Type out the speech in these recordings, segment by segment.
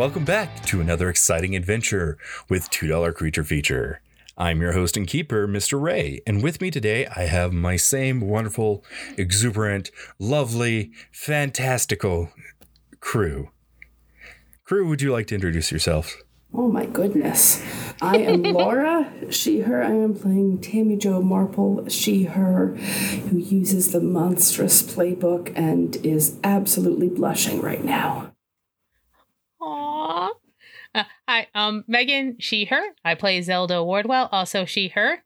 Welcome back to another exciting adventure with $2 Creature Feature. I'm your host and keeper, Mr. Ray, and with me today I have my same wonderful, exuberant, lovely, fantastical crew. Crew, would you like to introduce yourself? Oh my goodness. I am Laura, she, her. I am playing Tammy Jo Marple, she, her, who uses the monstrous playbook and is absolutely blushing right now. Aww. Uh, hi, um, Meghan, she, her. I play Zelda Wardwell, also she, her.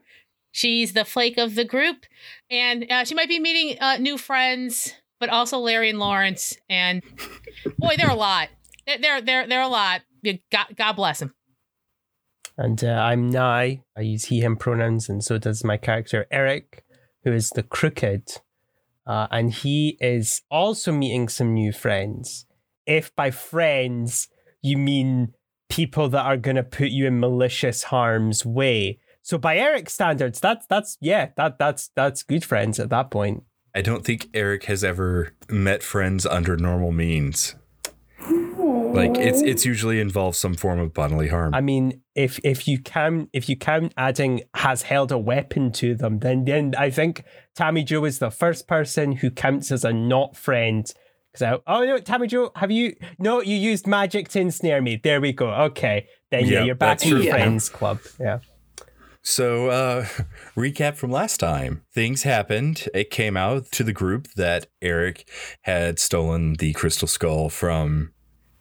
She's the flake of the group, and uh, she might be meeting uh, new friends, but also Larry and Lawrence. And boy, they're a lot. They're they're they're, a lot. God, God bless them. And uh, I'm Nye. I use he, him pronouns, and so does my character Eric, who is the crooked. Uh, and he is also meeting some new friends. If by friends you mean people that are going to put you in malicious harm's way. So by Eric's standards, that's that's yeah, that that's that's good friends at that point. I don't think Eric has ever met friends under normal means. Like it's it's usually involves some form of bodily harm. I mean, if if you can if you count adding has held a weapon to them, then then I think Tammy Jo is the first person who counts as a not friend. Because oh no, Tammy Jo, have you? No, you used magic to ensnare me. There we go. Okay, then yeah, Yeah, you're back that's in the true. friends club. Yeah. So, uh, recap from last time. Things happened. It came out to the group that Eric had stolen the crystal skull from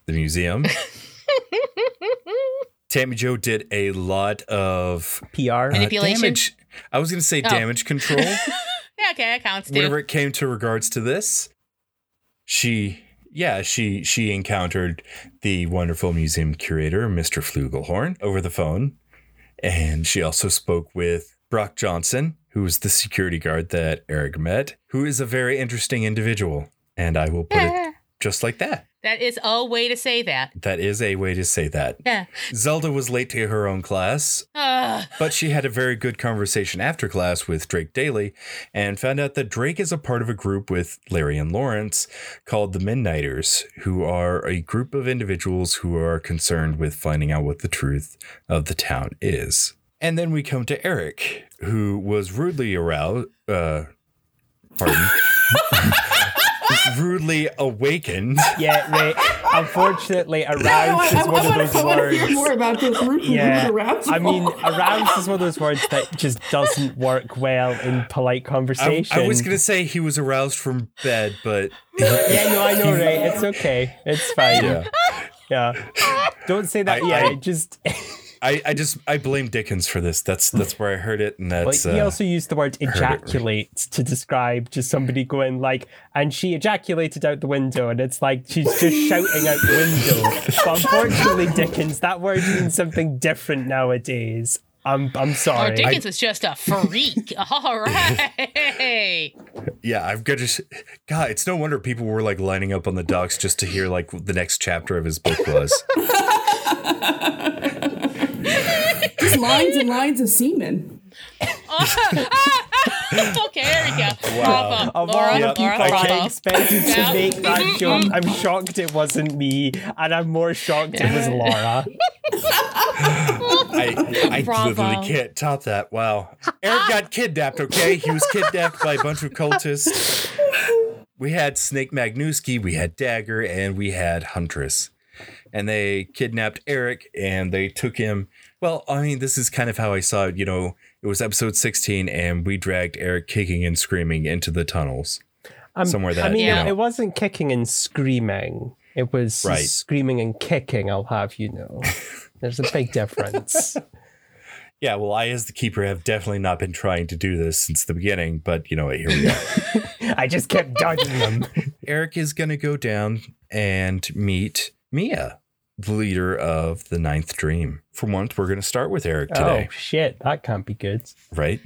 the museum. Tammy Jo did a lot of PR. uh, Manipulation? damage. I was going to say Oh. damage control. Yeah, okay, that counts too. whenever it came to regards to this she yeah she she encountered the wonderful museum curator mr flugelhorn over the phone. And she also spoke with brock johnson who was the security guard that eric met who is a very interesting individual. And i will put it just like that that is a way to say that. that is a way to say that Yeah. zelda was late to her own class Uh, but she had a very good conversation after class with Drake Daly and found out that Drake is a part of a group with Larry and Lawrence called the Midnighters, who are a group of individuals who are concerned with finding out what the truth of the town is. And then we come to Eric, who was rudely aroused, uh, pardon, rudely awakened. Yeah, Ray. Unfortunately, I, aroused is one of those want to hear more words. about this root Yeah, aroused. I mean, aroused is one of those words that just doesn't work well in polite I, conversation. I was going to say he was aroused from bed, but Yeah, no, I know, right? It's okay. It's fine. yeah. Yeah. Don't say that. I- yeah, I- just. I, I just I blame Dickens for this. That's that's where I heard it, and Like, that's he uh, also used the word ejaculate to describe just somebody going like, and she ejaculated out the window, and it's like she's just shouting out the window. But unfortunately, Dickens, that word means something different nowadays. I'm I'm oh, sorry. Dickens was just a freak. All right. yeah. I've got just God. It's no wonder people were like lining up on the docks just to hear like what the next chapter of his book was. Just lines and lines of semen. okay, there we go. Bravo. Of Laura, all Laura, people I bravo. expected Yeah. to make that joke, I'm shocked it wasn't me, and I'm more shocked it was Laura. I I literally can't top that. Wow. Eric got kidnapped. Okay, he was kidnapped by a bunch of cultists. We had Snake Magnuski, we had Dagger, and we had Huntress. And they kidnapped Eric and they took him. Well, I mean, this is kind of how I saw it. You know, it was episode 16, and we dragged Eric kicking and screaming into the tunnels. Um, Somewhere that, I mean, you know. it wasn't kicking and screaming. It was Right. screaming and kicking. I'll have you know. There's a big difference. Yeah, well, I, as the keeper, have definitely not been trying to do this since the beginning, but you know what? Here we go. I just kept dodging them. Eric is going to go down and meet Mia, the leader of the Ninth Dream. For once, we're going to start with Eric today, Oh shit, that can't be good. right?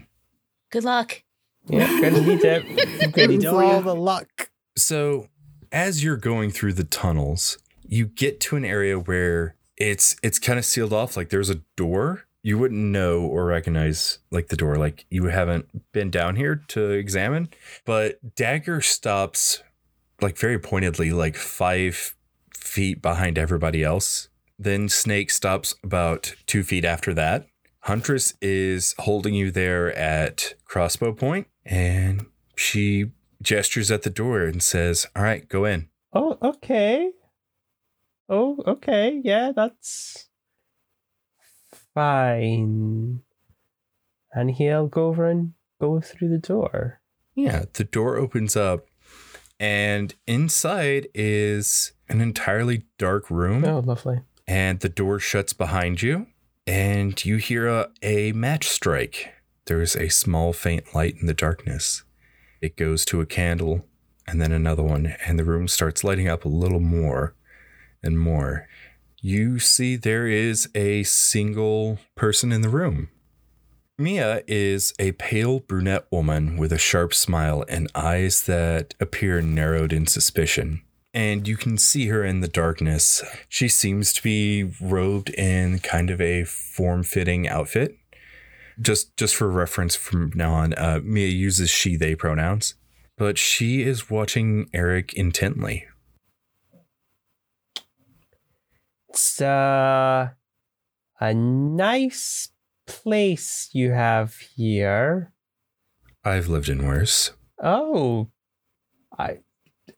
Good luck. Yeah, gonna need it. I'm gonna need For all the luck. So, as you're going through the tunnels, you get to an area where it's it's kind of sealed off. Like there's a door. You wouldn't know or recognize like the door. Like you haven't been down here to examine. But Dagger stops like very pointedly, like five feet behind everybody else. Then Snake stops about two feet after that. Huntress is holding you there at crossbow point, and she gestures at the door and says, All right, go in. Oh, okay. Oh, okay. Yeah, that's fine. And he'll go over and go through the door. Yeah, the door opens up, and inside is an entirely dark room. Oh, lovely. and the door shuts behind you, and you hear a, a match strike. There is a small, faint light in the darkness. It goes to a candle, and then another one, and the room starts lighting up a little more and more. You see, there is a single person in the room. Mia is a pale brunette woman with a sharp smile and eyes that appear narrowed in suspicion and you can see her in the darkness. She seems to be robed in kind of a form-fitting outfit. Just just for reference from now on, uh, Mia uses she they pronouns, but she is watching Eric intently. It's uh, a nice place you have here. I've lived in worse. Oh, I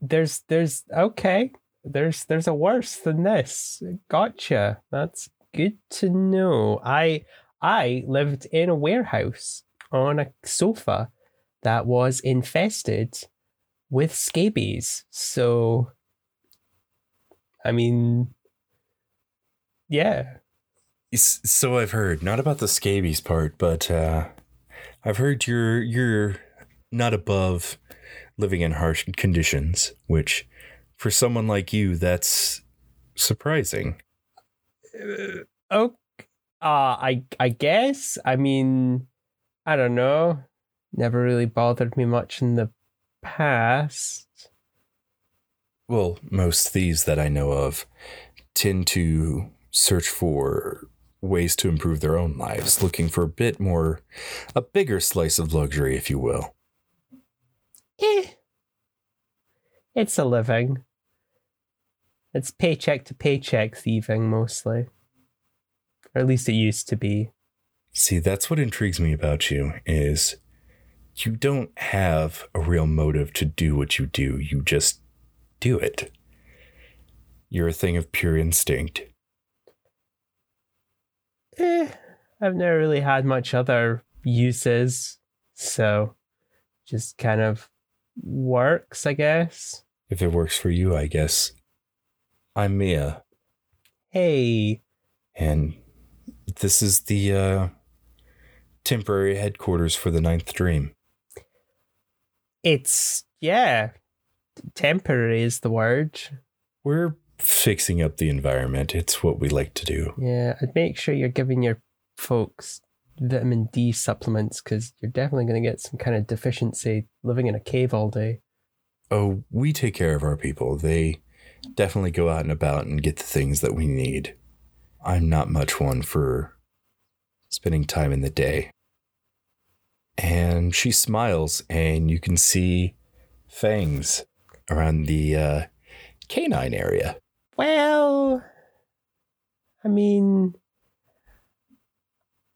there's there's okay. There's there's a worse than this. Gotcha. That's good to know. I I lived in a warehouse on a sofa that was infested with scabies. So I mean yeah. So I've heard, not about the scabies part, but uh, I've heard you're you're not above living in harsh conditions, which for someone like you, that's surprising. Oh, uh, I I guess. I mean, I don't know. Never really bothered me much in the past. Well, most thieves that I know of tend to search for ways to improve their own lives, looking for a bit more, a bigger slice of luxury, if you will. Eh. It's a living. It's paycheck to paycheck thieving mostly. Or at least it used to be. See, that's what intrigues me about you is you don't have a real motive to do what you do. You just do it. You're a thing of pure instinct. Eh. I've never really had much other uses. So just kind of works, I guess. If it works for you, I guess. I'm Mia, Hey. and this is the uh, temporary headquarters for the Ninth Dream. It's yeah. Temporary is the word. We're fixing up the environment. It's what we like to do. Yeah, I'd make sure you're giving your folks vitamin D supplements because you're definitely going to get some kind of deficiency living in a cave all day. Oh, we take care of our people. They definitely go out and about and get the things that we need. I'm not much one for spending time in the day. And she smiles, and you can see fangs around the uh, canine area. Well, I mean,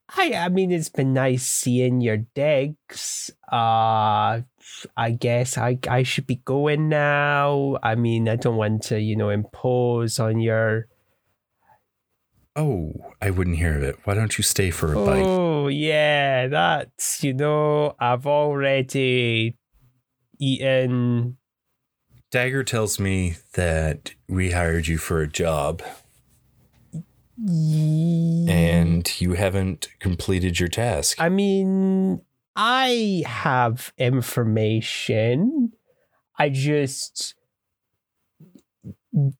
I I mean it's been nice seeing your digs. Uh I guess I I should be going now. I mean, I don't want to, you know, impose on your Oh, I wouldn't hear of it. Why don't you stay for a bite? Oh, yeah, that's, you know, I've already eaten Dagger tells me that we hired you for a job and you haven't completed your task. I mean, I have information. I just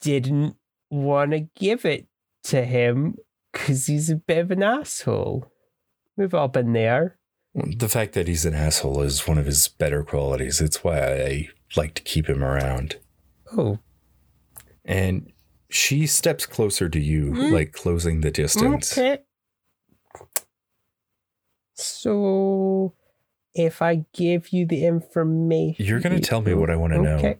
didn't want to give it to him because he's a bit of an asshole. We've all been there. The fact that he's an asshole is one of his better qualities. It's why I like to keep him around. Oh, And she steps closer to you, Mm. like closing the distance. okay. So, if I give you the information, You're going to tell me what I want to know. Okay.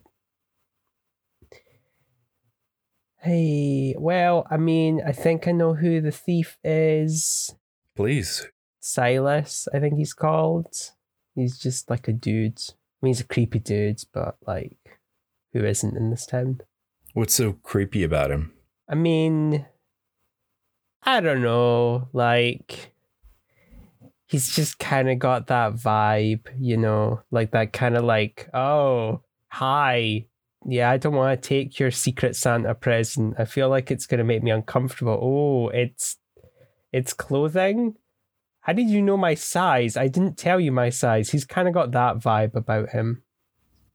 Hey, well, I mean, I think I know who the thief is. Please. Silas, I think he's called. He's just like a dude. Mean, he's a creepy dude, but like, who isn't in this town? What's so creepy about him? I mean, I don't know. Like, he's just kind of got that vibe, you know, like that kind of like, oh, hi. Yeah, I don't want to take your secret Santa present. I feel like it's going to make me uncomfortable. Oh, it's it's clothing. How did you know my size? I didn't tell you my size. He's kind of got that vibe about him.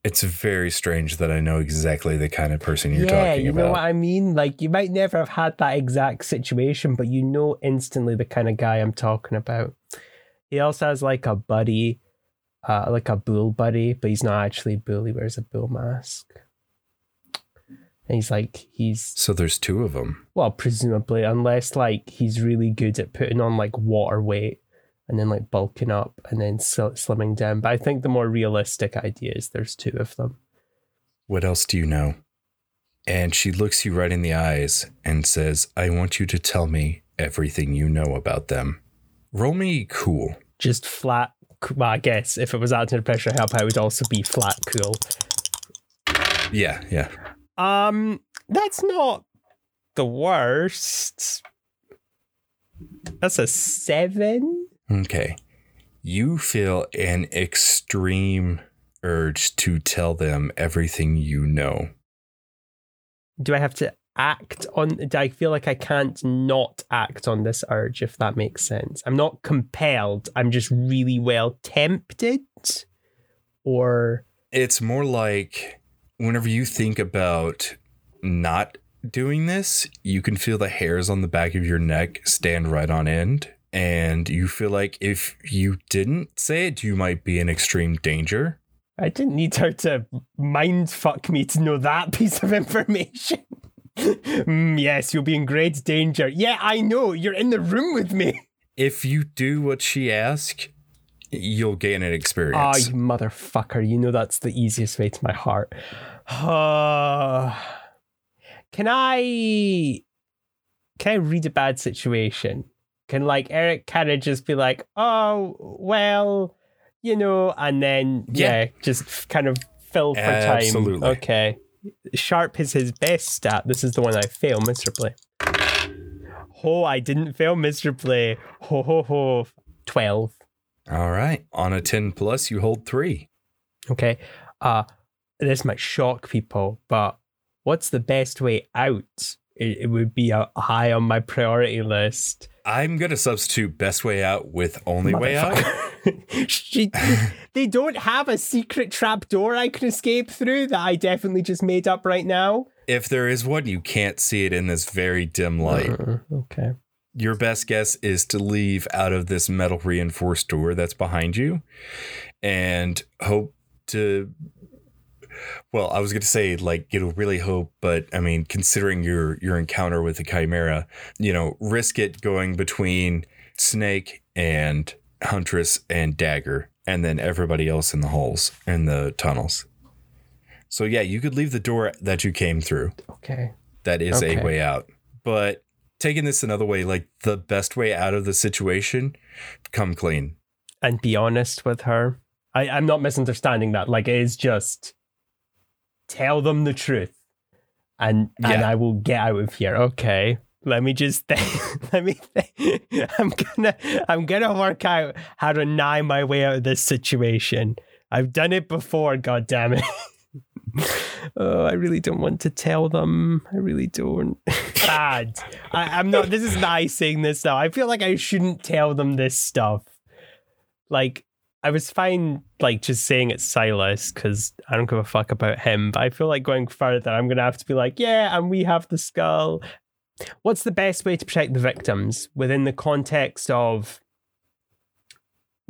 It's very strange that I know exactly the kind of person you're yeah, talking you about. You know what I mean? Like, you might never have had that exact situation, but you know instantly the kind of guy I'm talking about. He also has like a buddy, uh, like a bull buddy, but he's not actually a bull. He wears a bull mask. And he's like, he's, so there's two of them. well, presumably, unless like he's really good at putting on like water weight and then like bulking up and then sl- slimming down. But I think the more realistic idea is there's two of them. What else do you know? And she looks you right in the eyes and says, I want you to tell me everything you know about them. Roll me cool. just flat. Well, I guess if it was out under pressure help, I would also be flat cool. Yeah, yeah. Um, that's not the worst. That's a seven. Okay. You feel an extreme urge to tell them everything you know. Do I have to act on? Do I feel like I can't not act on this urge? If that makes sense, I'm not compelled. I'm just really well tempted. Or It's more like whenever you think about not doing this, you can feel the hairs on the back of your neck stand right on end. And you feel like if you didn't say it, you might be in extreme danger. I didn't need her to mind fuck me to know that piece of information. Mm, yes, you'll be in great danger. Yeah, I know. You're in the room with me. If you do what she asks, you'll gain an experience. you motherfucker. You know that's the easiest way to my heart. Uh, can I can I read a bad situation? Can like Eric kind of just be like, oh well, you know, and then yeah, Yeah. just kind of fill for Absolutely. time. Okay. Sharp is his best stat. This is the one I fail miserably. Oh, I didn't fail miserably. Ho ho ho. Twelve. All right. On a 10 plus, you hold three. Okay. Uh this might shock people, but what's the best way out? It, it would be a high on my priority list. I'm going to substitute best way out with only way out. She, they don't have a secret trap door I can escape through that I definitely just made up right now. If there is one, you can't see it in this very dim light. Uh, okay. Your best guess is to leave out of this metal reinforced door that's behind you and hope to. Well, I was going to say like you know really hope, but I mean considering your your encounter with the chimera, you know, risk it going between Snake and Huntress and Dagger, and then everybody else in the holes in the tunnels. So yeah, you could leave the door that you came through. Okay. That is Okay. a way out. But taking this another way, like the best way out of the situation, come clean. And be honest with her. I, I'm not misunderstanding that. Like it is just tell them the truth. And and I will get out of here. Okay. Let me just think. Let me think. I'm gonna I'm gonna work out how to nigh my way out of this situation. I've done it before, god damn it. oh, I really don't want to tell them. I really don't. Bad. I, I'm not this is nice saying this now. I feel like I shouldn't tell them this stuff. Like I was fine, like just saying it's Silas because I don't give a fuck about him. But I feel like going further, I'm gonna have to be like, yeah, and we have the skull. What's the best way to protect the victims within the context of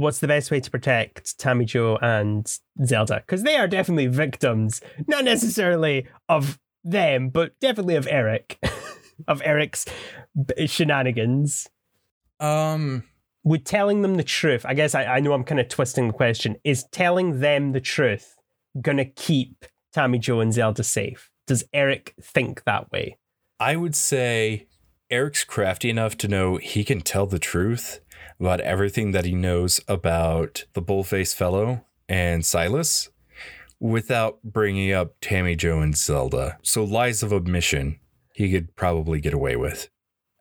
what's the best way to protect Tammy Jo and Zelda? Because they are definitely victims, not necessarily of them, but definitely of Eric, of Eric's shenanigans Um, would telling them the truth, I guess I, I know I'm kind of twisting the question, is telling them the truth gonna keep Tammy Jo and Zelda safe? Does Eric think that way? I would say Eric's crafty enough to know he can tell the truth about everything that he knows about the bullface fellow and Silas without bringing up Tammy Jo and Zelda. So lies of omission he could probably get away with.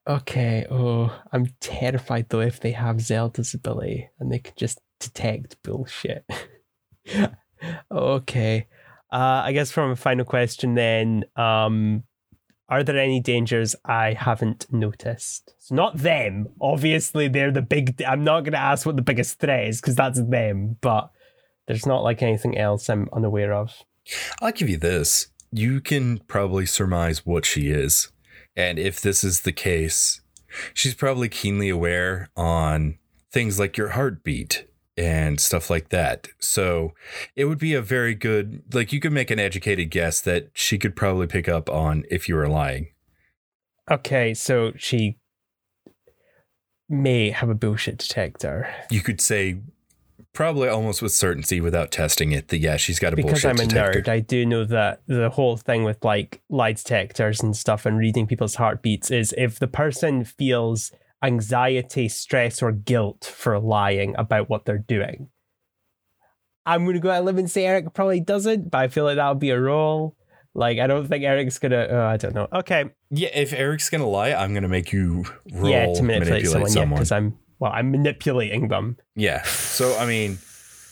Okay. Oh, I'm terrified though if they have Zelda's ability and they can just detect bullshit. okay. Uh, I guess from a final question then, um, are there any dangers I haven't noticed? So not them. Obviously, they're the big. I'm not going to ask what the biggest threat is because that's them. But there's not like anything else I'm unaware of. I'll give you this. You can probably surmise what she is. And if this is the case, she's probably keenly aware on things like your heartbeat and stuff like that. So it would be a very good, like, you could make an educated guess that she could probably pick up on if you were lying. Okay, so she may have a bullshit detector. You could say, probably almost with certainty without testing it, that yeah, she's got a because bullshit I'm a detector. nerd, I do know that the whole thing with like lie detectors and stuff and reading people's heartbeats is if the person feels anxiety, stress, or guilt for lying about what they're doing. I'm gonna go out and live and say Eric probably doesn't, but I feel like that would be a roll. Like I don't think Eric's gonna. Oh, I don't know. Okay, Yeah, if Eric's gonna lie, I'm gonna make you roll yeah, to manipulate, manipulate, someone, yeah, because I'm well, I'm manipulating them. Yeah. So I mean,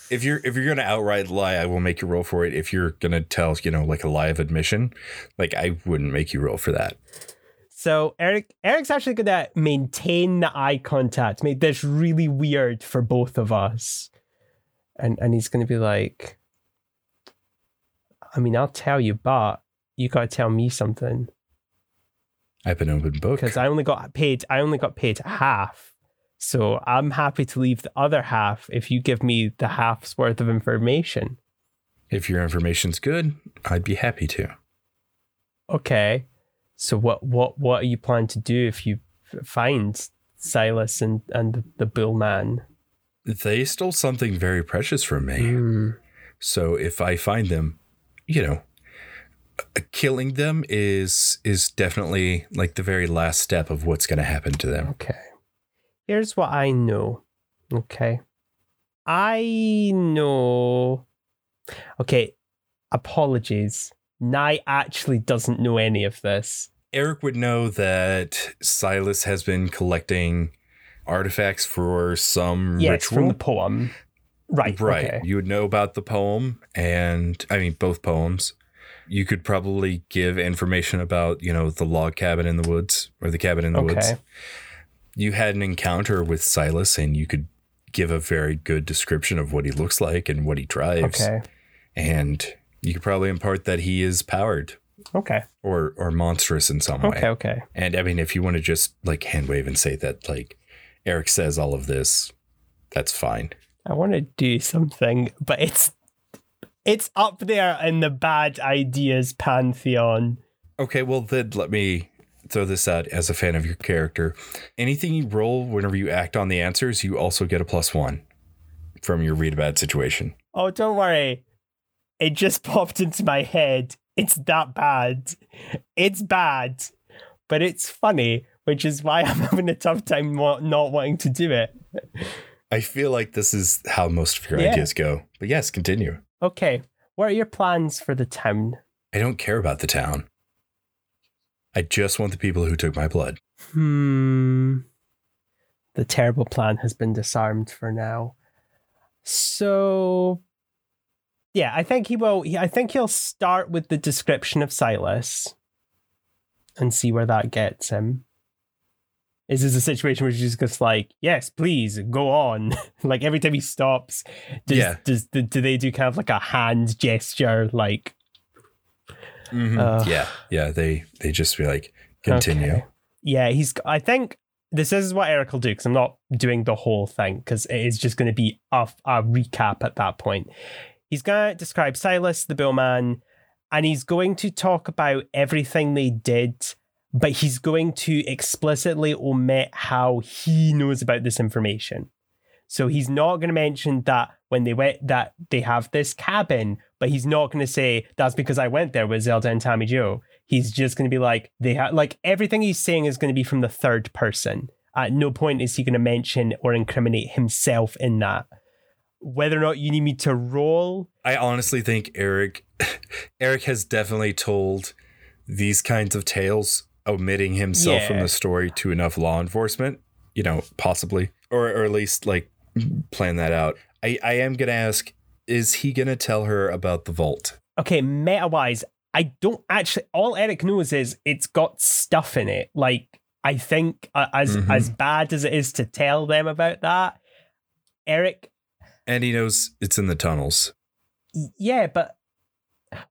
if you're if you're gonna outright lie, I will make you roll for it. If you're gonna tell, you know, like a lie of admission, like I wouldn't make you roll for that. So Eric, Eric's actually gonna maintain the eye contact, make this really weird for both of us, and and he's gonna be like, I mean, I'll tell you, but you gotta tell me something I have an open book. because I only got paid. I only got paid half, so I'm happy to leave the other half if you give me the half's worth of information. If your information's good, I'd be happy to. Okay, so what what what are you planning to do if you find Silas and and the, bull man? They stole something very precious from me. Hmm. So if I find them, you know, killing them is is definitely like the very last step of what's going to happen to them. Okay. Here's what I know. Okay. I know. Okay. Apologies. Nye actually doesn't know any of this. Eric would know that Silas has been collecting artifacts for some Yes, ritual. from the poem. Right. Right. Okay. You would know about the poem and I mean both poems. You could probably give information about, you know, the log cabin in the woods or the cabin in the woods. Okay. You had an encounter with Silas and you could give a very good description of what he looks like and what he drives. Okay. And you could probably impart that he is powered Okay. or or monstrous in some way. Okay. Okay. And I mean if you want to just like hand wave and say that like Eric says all of this, that's fine. I want to do something, but it's it's up there in the bad ideas pantheon. Okay, well then let me throw this out as a fan of your character. Anything you roll whenever you act on the answers, you also get a plus one from your read a bad situation. Oh, don't worry. It just popped into my head. It's that bad. It's bad, but it's funny, which is why I'm having a tough time not wanting to do it. I feel like this is how most of your Yeah. ideas go. But yes, continue. Okay, what are your plans for the town? I don't care about the town. I just want the people who took my blood. Hmm. The terrible plan has been disarmed for now. So, yeah, I think he will. I think he'll start with the description of Silas and see where that gets him. Is this a situation where he's just like, yes, please go on? like every time he stops, does, Yeah. does do, do they do kind of like a hand gesture, like Uh, yeah, yeah. They they just be like continue. Okay. Yeah, he's. I think this is what Eric will do because I'm not doing the whole thing because it is just going to be a, a recap at that point. He's going to describe Silas, the billman, and he's going to talk about everything they did, but he's going to explicitly omit how he knows about this information. So he's not going to mention that when they went that they have this cabin, but he's not going to say that's because I went there with Zelda and Tammy Jo. he's just going to be like they have like everything he's saying is going to be from the third person. At no point is he going to mention or incriminate himself in that. Whether or not you need me to roll, I honestly think Eric Eric has definitely told these kinds of tales, omitting himself from the story to enough law enforcement, you know, possibly. Or or at least like plan that out. I, I am gonna ask, is he gonna tell her about the vault? okay, meta wise, I don't actually. All Eric knows is it's got stuff in it. Like I think uh, as Mhm. as bad as it is to tell them about that, Eric And he knows it's in the tunnels. Yeah, but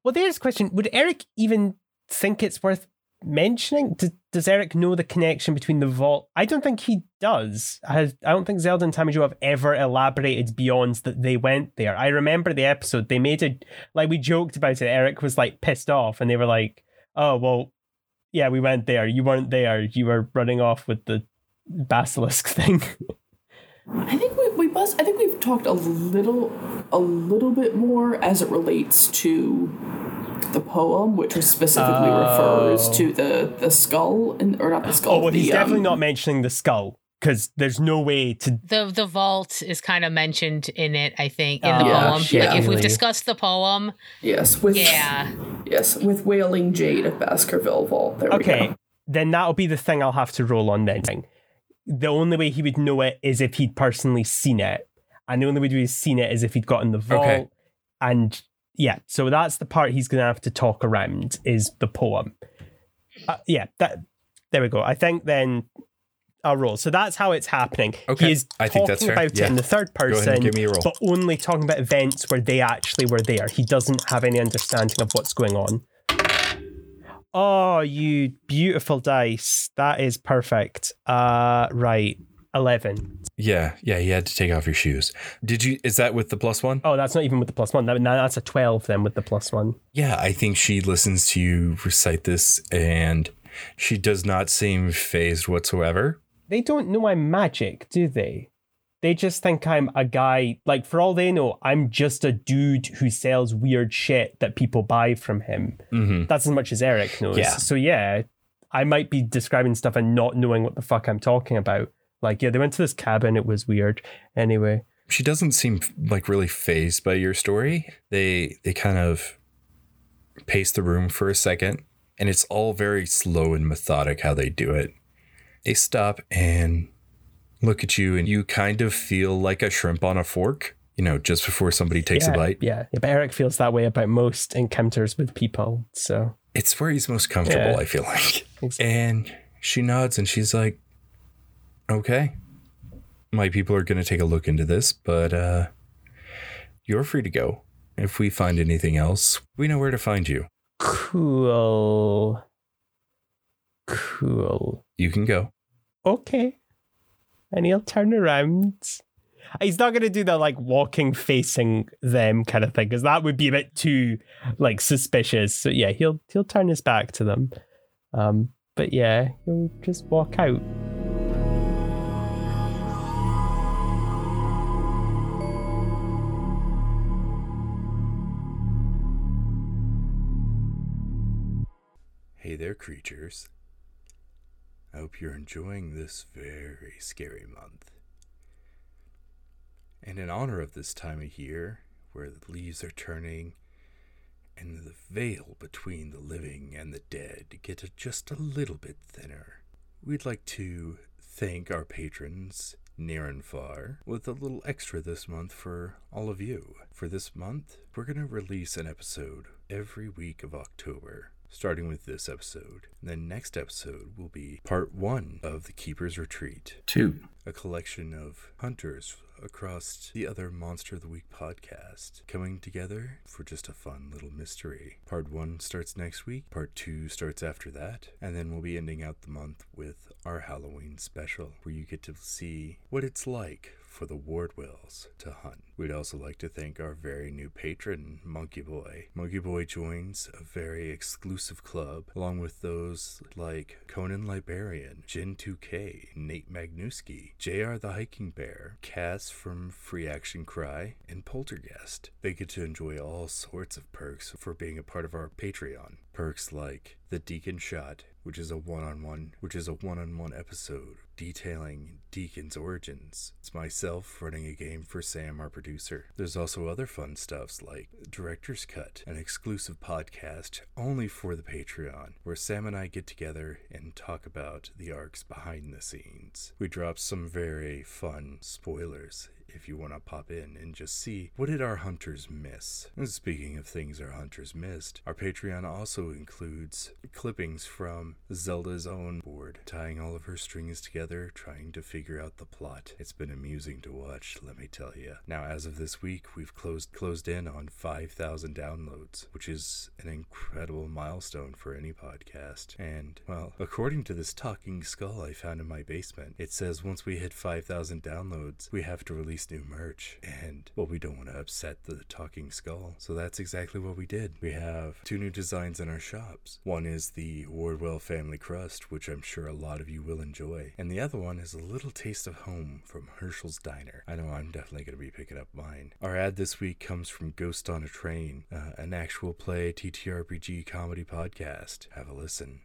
well, there's a question: Would Eric even think it's worth mentioning? Does, does Eric know the connection between the vault? I don't think he does. I, I don't think Zelda and Tammy Jo have ever elaborated beyond that they went there. I remember the episode they made it like we joked about it. Eric was like pissed off, and they were like, "Oh well, yeah, we went there. You weren't there. You were running off with the basilisk thing." I think we, we must. I think we've talked a little, a little bit more as it relates to the poem, which specifically refers to the the skull, and or not the skull. oh well, the, he's definitely um, not mentioning the skull because there's no way to The the vault is kind of mentioned in it, I think, in the Oh, poem. shit, like if we've discussed the poem, Yes, with yeah. yes, with wailing jade of Baskerville Vault. There we Okay, go. then that'll be the thing I'll have to roll on then. The only way he would know it is if he'd personally seen it. And the only way he's seen it is if he'd gotten the vault. Okay. And yeah, so that's the part he's going to have to talk around is the poem. Uh, yeah, that there we go. I think then I'll roll. So that's how it's happening. Okay, He is I talking think that's fair. about it Yeah. in the third person, give me a roll. but only talking about events where they actually were there. He doesn't have any understanding of what's going on. Oh, you beautiful dice. That is perfect. Uh right. 11. Yeah, yeah, you had to take off your shoes. Did you is that with the plus one? Oh, that's not even with the plus one. That, that's a 12 then with the plus one. Yeah, I think she listens to you recite this and she does not seem phased whatsoever. They don't know I'm magic, do they? They just think I'm a guy, like, for all they know, I'm just a dude who sells weird shit that people buy from him. hmm That's as much as Eric knows. Yeah. So, yeah, I might be describing stuff and not knowing what the fuck I'm talking about. Like, yeah, they went to this cabin, it was weird. Anyway. She doesn't seem like really phased by your story. They they kind of pace the room for a second, and it's all very slow and methodic how they do it. They stop and look at you, and you kind of feel like a shrimp on a fork. You know, just before somebody takes yeah, a bite. Yeah. yeah, but Eric feels that way about most encounters with people. So, It's where he's most comfortable. Yeah. I feel like. Exactly. And she nods, and she's like, "Okay, my people are going to take a look into this, but uh, you're free to go. If we find anything else, we know where to find you. cool. Cool. You can go." okay. And he'll turn around. He's not going to do the like walking facing them kind of thing because that would be a bit too like suspicious. So yeah, he'll he'll turn his back to them. Um, but yeah, he'll just walk out. Hey there, creatures. I hope you're enjoying this very scary month. And in honor of this time of year, where the leaves are turning and the veil between the living and the dead get just a little bit thinner, we'd like to thank our patrons, near and far, with a little extra this month for all of you. For this month, we're going to release an episode every week of October starting with this episode. Then next episode will be part one of The Keeper's Retreat, Two. a collection of hunters across the other Monster of the Week podcast coming together for just a fun little mystery. Part one starts next week, part two starts after that, and then we'll be ending out the month with our Halloween special where you get to see what it's like for the Wardwells to hunt. We'd also like to thank our very new patron, Monkey Boy. Monkey Boy joins a very exclusive club, along with those like Conan Librarian, Jin 2K, Nate Magnuski, JR the Hiking Bear, Cass from Free Action Cry, and Poltergeist. They get to enjoy all sorts of perks for being a part of our Patreon. Perks like The Deacon Shot, which is a one-on-one, which is a one-on-one episode detailing Deacon's origins. It's myself running a game for Sam, our producer. There's also other fun stuffs like Director's Cut, an exclusive podcast only for the Patreon, where Sam and I get together and talk about the arcs behind the scenes. We drop some very fun spoilers if you want to pop in and just see what did our hunters miss. And speaking of things our hunters missed, our Patreon also includes clippings from Zelda's own board, tying all of her strings together, trying to figure out the plot. It's been amusing to watch, let me tell you. Now, as of this week, we've closed closed in on 5,000 downloads, which is an incredible milestone for any podcast. And well, according to this talking skull I found in my basement, it says once we hit 5,000 downloads, we have to release new merch. And well, we don't want to upset the talking skull, so that's exactly what we did. We have two new designs in our shops. One is the Wardwell Family Crust, which I'm sure a lot of you will enjoy, and the other one is a little taste of home from Herschel's Diner. I know I'm definitely going to be picking up mine. Our ad this week comes from Ghost on a Train, uh, an actual play TTRPG comedy podcast. Have a listen.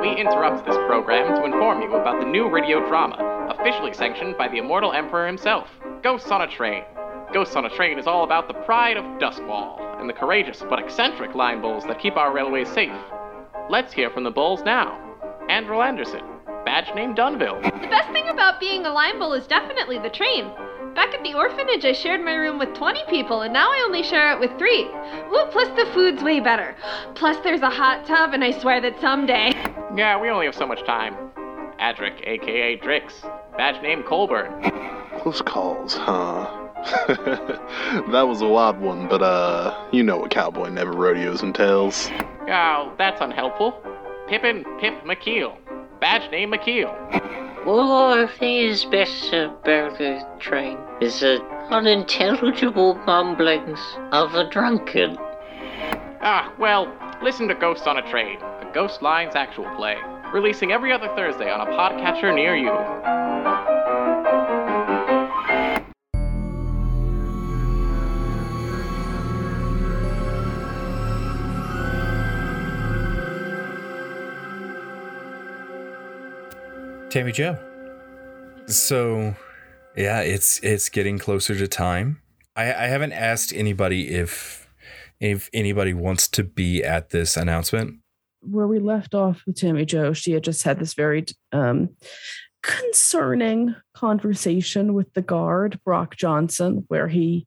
We interrupt this program to inform you about the new radio drama, officially sanctioned by the immortal emperor himself, Ghosts on a Train. Ghosts on a Train is all about the pride of Duskwall and the courageous but eccentric line bulls that keep our railways safe. Let's hear from the bulls now. Andrew Anderson, badge name Dunville. The best thing about being a line bull is definitely the train. Back at the orphanage, I shared my room with 20 people, and now I only share it with three. Ooh, plus the food's way better. Plus there's a hot tub, and I swear that someday. Yeah, we only have so much time. Adric, aka Drix, badge name Colburn. Close calls, huh? that was a wild one, but uh, you know what cowboy never rodeos entails. Oh, that's unhelpful. Pippin Pip McKeel, badge name McKeel. Well, I think it's best about the train is the unintelligible mumblings of a drunkard. Ah, well, listen to Ghosts on a Train, the Ghost Lines actual play, releasing every other Thursday on a podcatcher near you. Tammy Jo. So, yeah, it's it's getting closer to time. I, I haven't asked anybody if if anybody wants to be at this announcement. Where we left off with Tammy Jo, she had just had this very um, concerning conversation with the guard, Brock Johnson, where he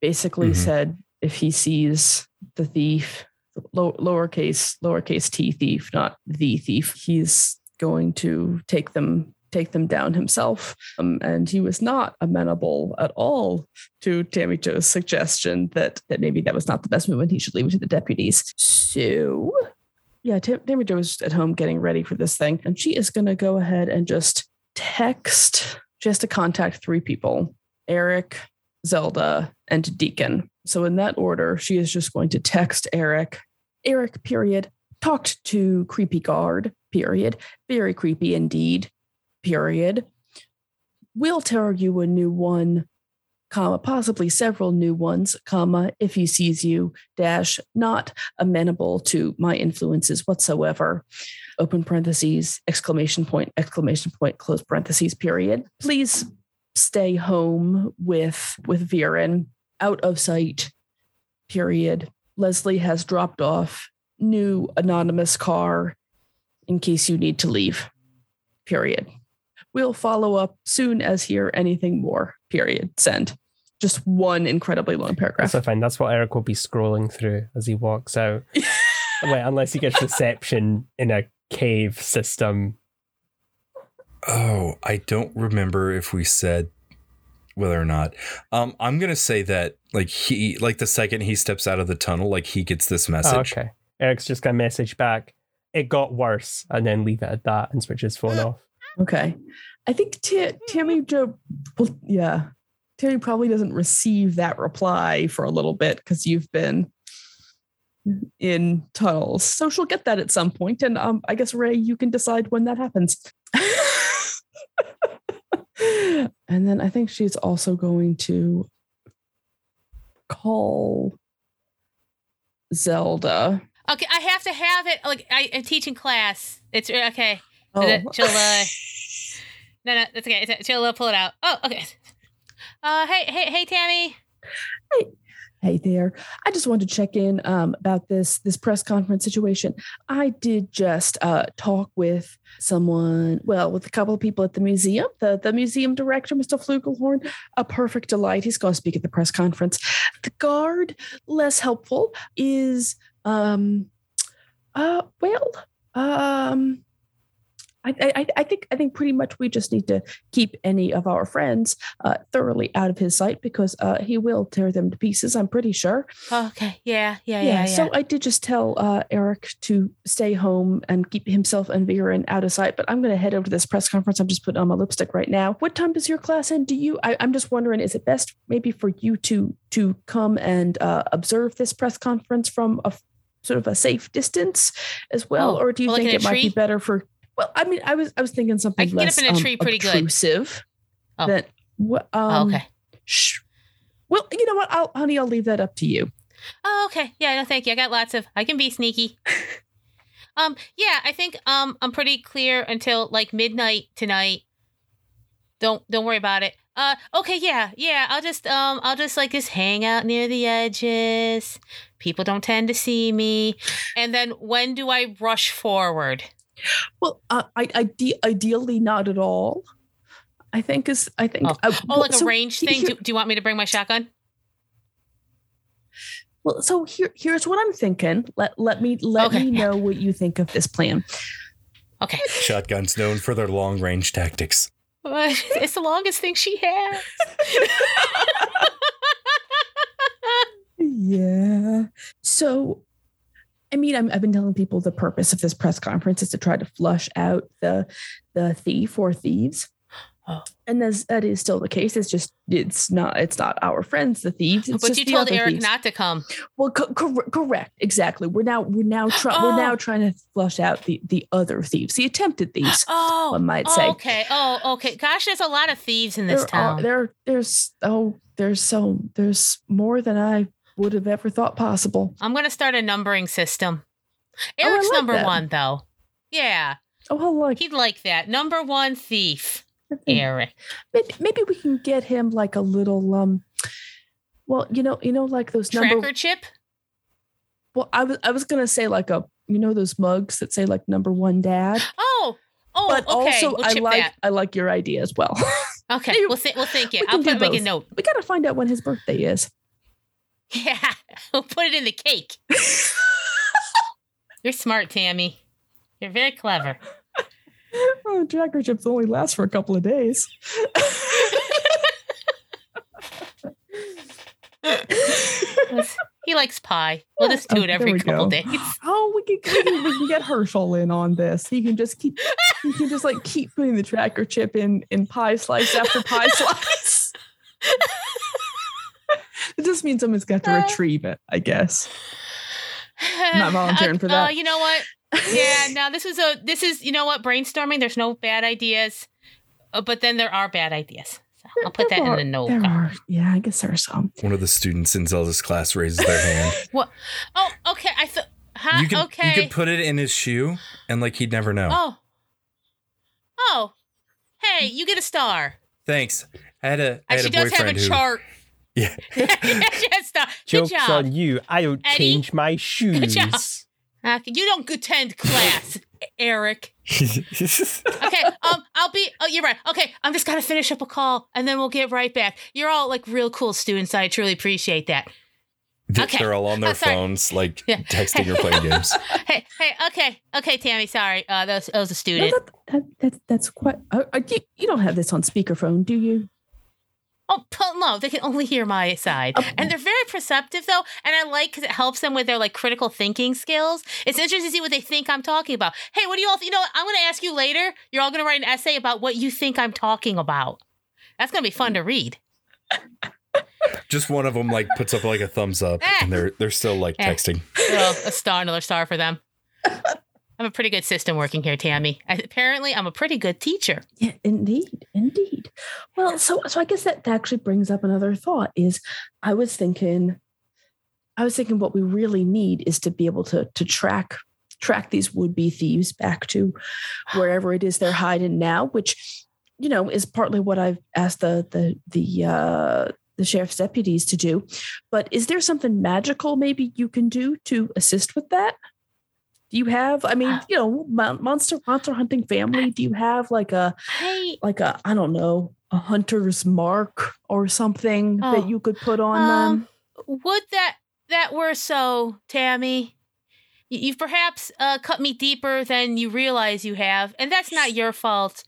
basically Mhm. said if he sees the thief, low, lowercase lowercase t thief, not the thief, he's going to take them take them down himself. Um, and he was not amenable at all to Tammy Jo's suggestion that that maybe that was not the best move and he should leave it to the deputies. So yeah, Tam- Tammy Jo is at home getting ready for this thing, and she is going to go ahead and just text. She has to contact three people: Eric, Zelda, and Deacon. So in that order, she is just going to text Eric. Eric, period. Talked to creepy guard, period. Very creepy indeed, period. We'll tell you a new one, comma, possibly several new ones, comma, if he sees you, dash, not amenable to my influences whatsoever. Open parentheses, exclamation point, exclamation point, close parentheses, period. Please stay home with with Viren, out of sight, period. Leslie has dropped off new anonymous car in case you need to leave, period. We'll follow up soon as hear anything more, period. Send. Just one incredibly long paragraph. That's fine. That's what Eric will be scrolling through as he walks out. Wait, unless he gets reception in a cave system. Oh, I don't remember if we said whether or not. Um, I'm gonna say that like he like the second he steps out of the tunnel, like he gets this message. Oh, okay. Eric's just gonna message back. It got worse, and then leave it at that and switch his phone off. Okay. I think T- Tammy Jo, well, yeah, Tammy probably doesn't receive that reply for a little bit because you've been in tunnels. So she'll get that at some point, and um, I guess Ray, you can decide when that happens. and then I think she's also going to call Zelda. Okay, I have to have it. Like I, I'm teaching class. It's okay. Oh. She'll, uh, no, no, that's okay. It's, she'll uh, pull it out. Oh, okay. Uh, hey, hey, hey, Tammy. Hey there. I just wanted to check in um, about this this press conference situation. I did just uh, talk with someone, well, with a couple of people at the museum. The the museum director, Mr. Flugelhorn, a perfect delight. He's going to speak at the press conference. The guard, less helpful, is um, uh, well, um. I, I, I think I think pretty much we just need to keep any of our friends uh, thoroughly out of his sight because uh, he will tear them to pieces. I'm pretty sure. Okay. Yeah, yeah, yeah, yeah. So I did just tell uh, Eric to stay home and keep himself and Viren out of sight. But I'm going to head over to this press conference. I'm just putting on my lipstick right now. What time does your class end? Do you? I, I'm just wondering. Is it best maybe for you to to come and uh, observe this press conference from a sort of a safe distance as well, Oh, or do you well, think in it might be better for? Well, I mean, I was I was thinking something I can get less up in a um, tree pretty good. obtrusive. Oh. Than what? Um, oh, okay. Shh. Well, you know what, I'll, honey, I'll leave that up to you. Oh, okay. Yeah, no, thank you. I got lots of. I can be sneaky. um, yeah, I think um I'm pretty clear until like midnight tonight. Don't don't worry about it. Uh, okay, yeah, yeah. I'll just um I'll just like just hang out near the edges. People don't tend to see me. And then when do I rush forward? Well, uh, I, ide- ideally not at all. I think is I think Oh. uh, Oh, well, like a range he- thing. here- Do, do you want me to bring my shotgun? well, so here here's what I'm thinking. Let let me let Okay, me know what you think of this plan. Okay. Shotgun's known for their long range tactics. It's the longest thing she has. Yeah. So, I mean, I'm, I've been telling people the purpose of this press conference is to try to flush out the the thief or thieves. Oh. And that's, that is still the case. It's just it's not it's not our friends, the thieves. It's but you told Eric thieves. not to come. Well, co- cor- correct, exactly. We're now we're now trying we're now Oh. trying to flush out the the other thieves, the attempted thieves. Oh, one might oh, say. okay. Oh, okay. Gosh, there's a lot of thieves in this there town. are there there's oh there's so there's more than I would have ever thought possible. I'm gonna start a numbering system. Oh, Eric's like number that. one, though. Yeah, Oh, I like he'd like that. Number one thief. Eric. Maybe, maybe we can get him like a little um. Well, you know, you know, like those number. Tracker chip. Well, I was I was gonna say like a you know those mugs that say like number one dad. Oh, oh, but okay. also we'll I like that. I like your idea as well. Okay, we'll think. We'll think it. we I'll put make a note. we gotta find out when his birthday is. Yeah, we'll put it in the cake. You're smart, Tammy. You're very clever. Oh, tracker chips only last for a couple of days. He likes pie. We'll Yeah. just do Oh, it there every couple go. days. Oh, we can, we can we can get Herschel in on this. He can just keep he can just like keep putting the tracker chip in in pie slice after pie slice. it just means someone's got to Uh, retrieve it, I guess. not volunteering Uh, for that. Uh, you know what? Yeah, no, this is a this is you know what brainstorming. There's no bad ideas, uh, but then there are bad ideas. So I'll put that There in the note. There are, yeah, I guess there are some. One of the students in Zelda's class raises their hand. What? Oh, okay. I thought. Huh? You could okay. you could put it in his shoe, and like he'd never know. oh. Oh. Hey, you get a star. Thanks. I had a I had she a does have a who chart. yeah. she has a star. Good Joke's job. on you. I don't Eddie? change my shoes. Job. Uh, you don't attend class, Eric. Okay, um, I'll be. Oh, you're right. Okay, I'm just gonna finish up a call, and then we'll get right back. You're all like real cool students. I truly appreciate that. They- Okay. They're all on their Oh, phones, like Yeah. texting or playing games. Hey, hey, okay, okay, Tammy. Sorry, uh, that was, that was a No, student. that, that, that, that's quite. Uh, uh, you, you don't have this on speakerphone, do you? Oh, no, they can only hear my side, Oh. and they're very perceptive though, and I like because it helps them with their like critical thinking skills. It's interesting to see what they think I'm talking about. Hey, what do you all? You know, what? I'm going to ask you later. You're all going to write an essay about what you think I'm talking about. That's going to be fun to read. Just one of them like puts up like a thumbs up, Ah. and they're they're still like Eh. texting. Well, a star, another star for them. I'm a pretty good system working here, Tammy. I, apparently, I'm a pretty good teacher. Yeah, indeed, indeed. Well, so so I guess that actually brings up another thought. Is I was thinking, I was thinking what we really need is to be able to to track track these would be thieves back to wherever it is they're hiding now, which you know is partly what I've asked the the the uh, the sheriff's deputies to do. But is there something magical maybe you can do to assist with that? Do you have? I mean, you know, monster monster hunting family. Do you have like a I like a I don't know a hunter's mark or something Oh, that you could put on them? um, would that that were so, Tammy. You've perhaps uh, cut me deeper than you realize you have, and that's not your fault.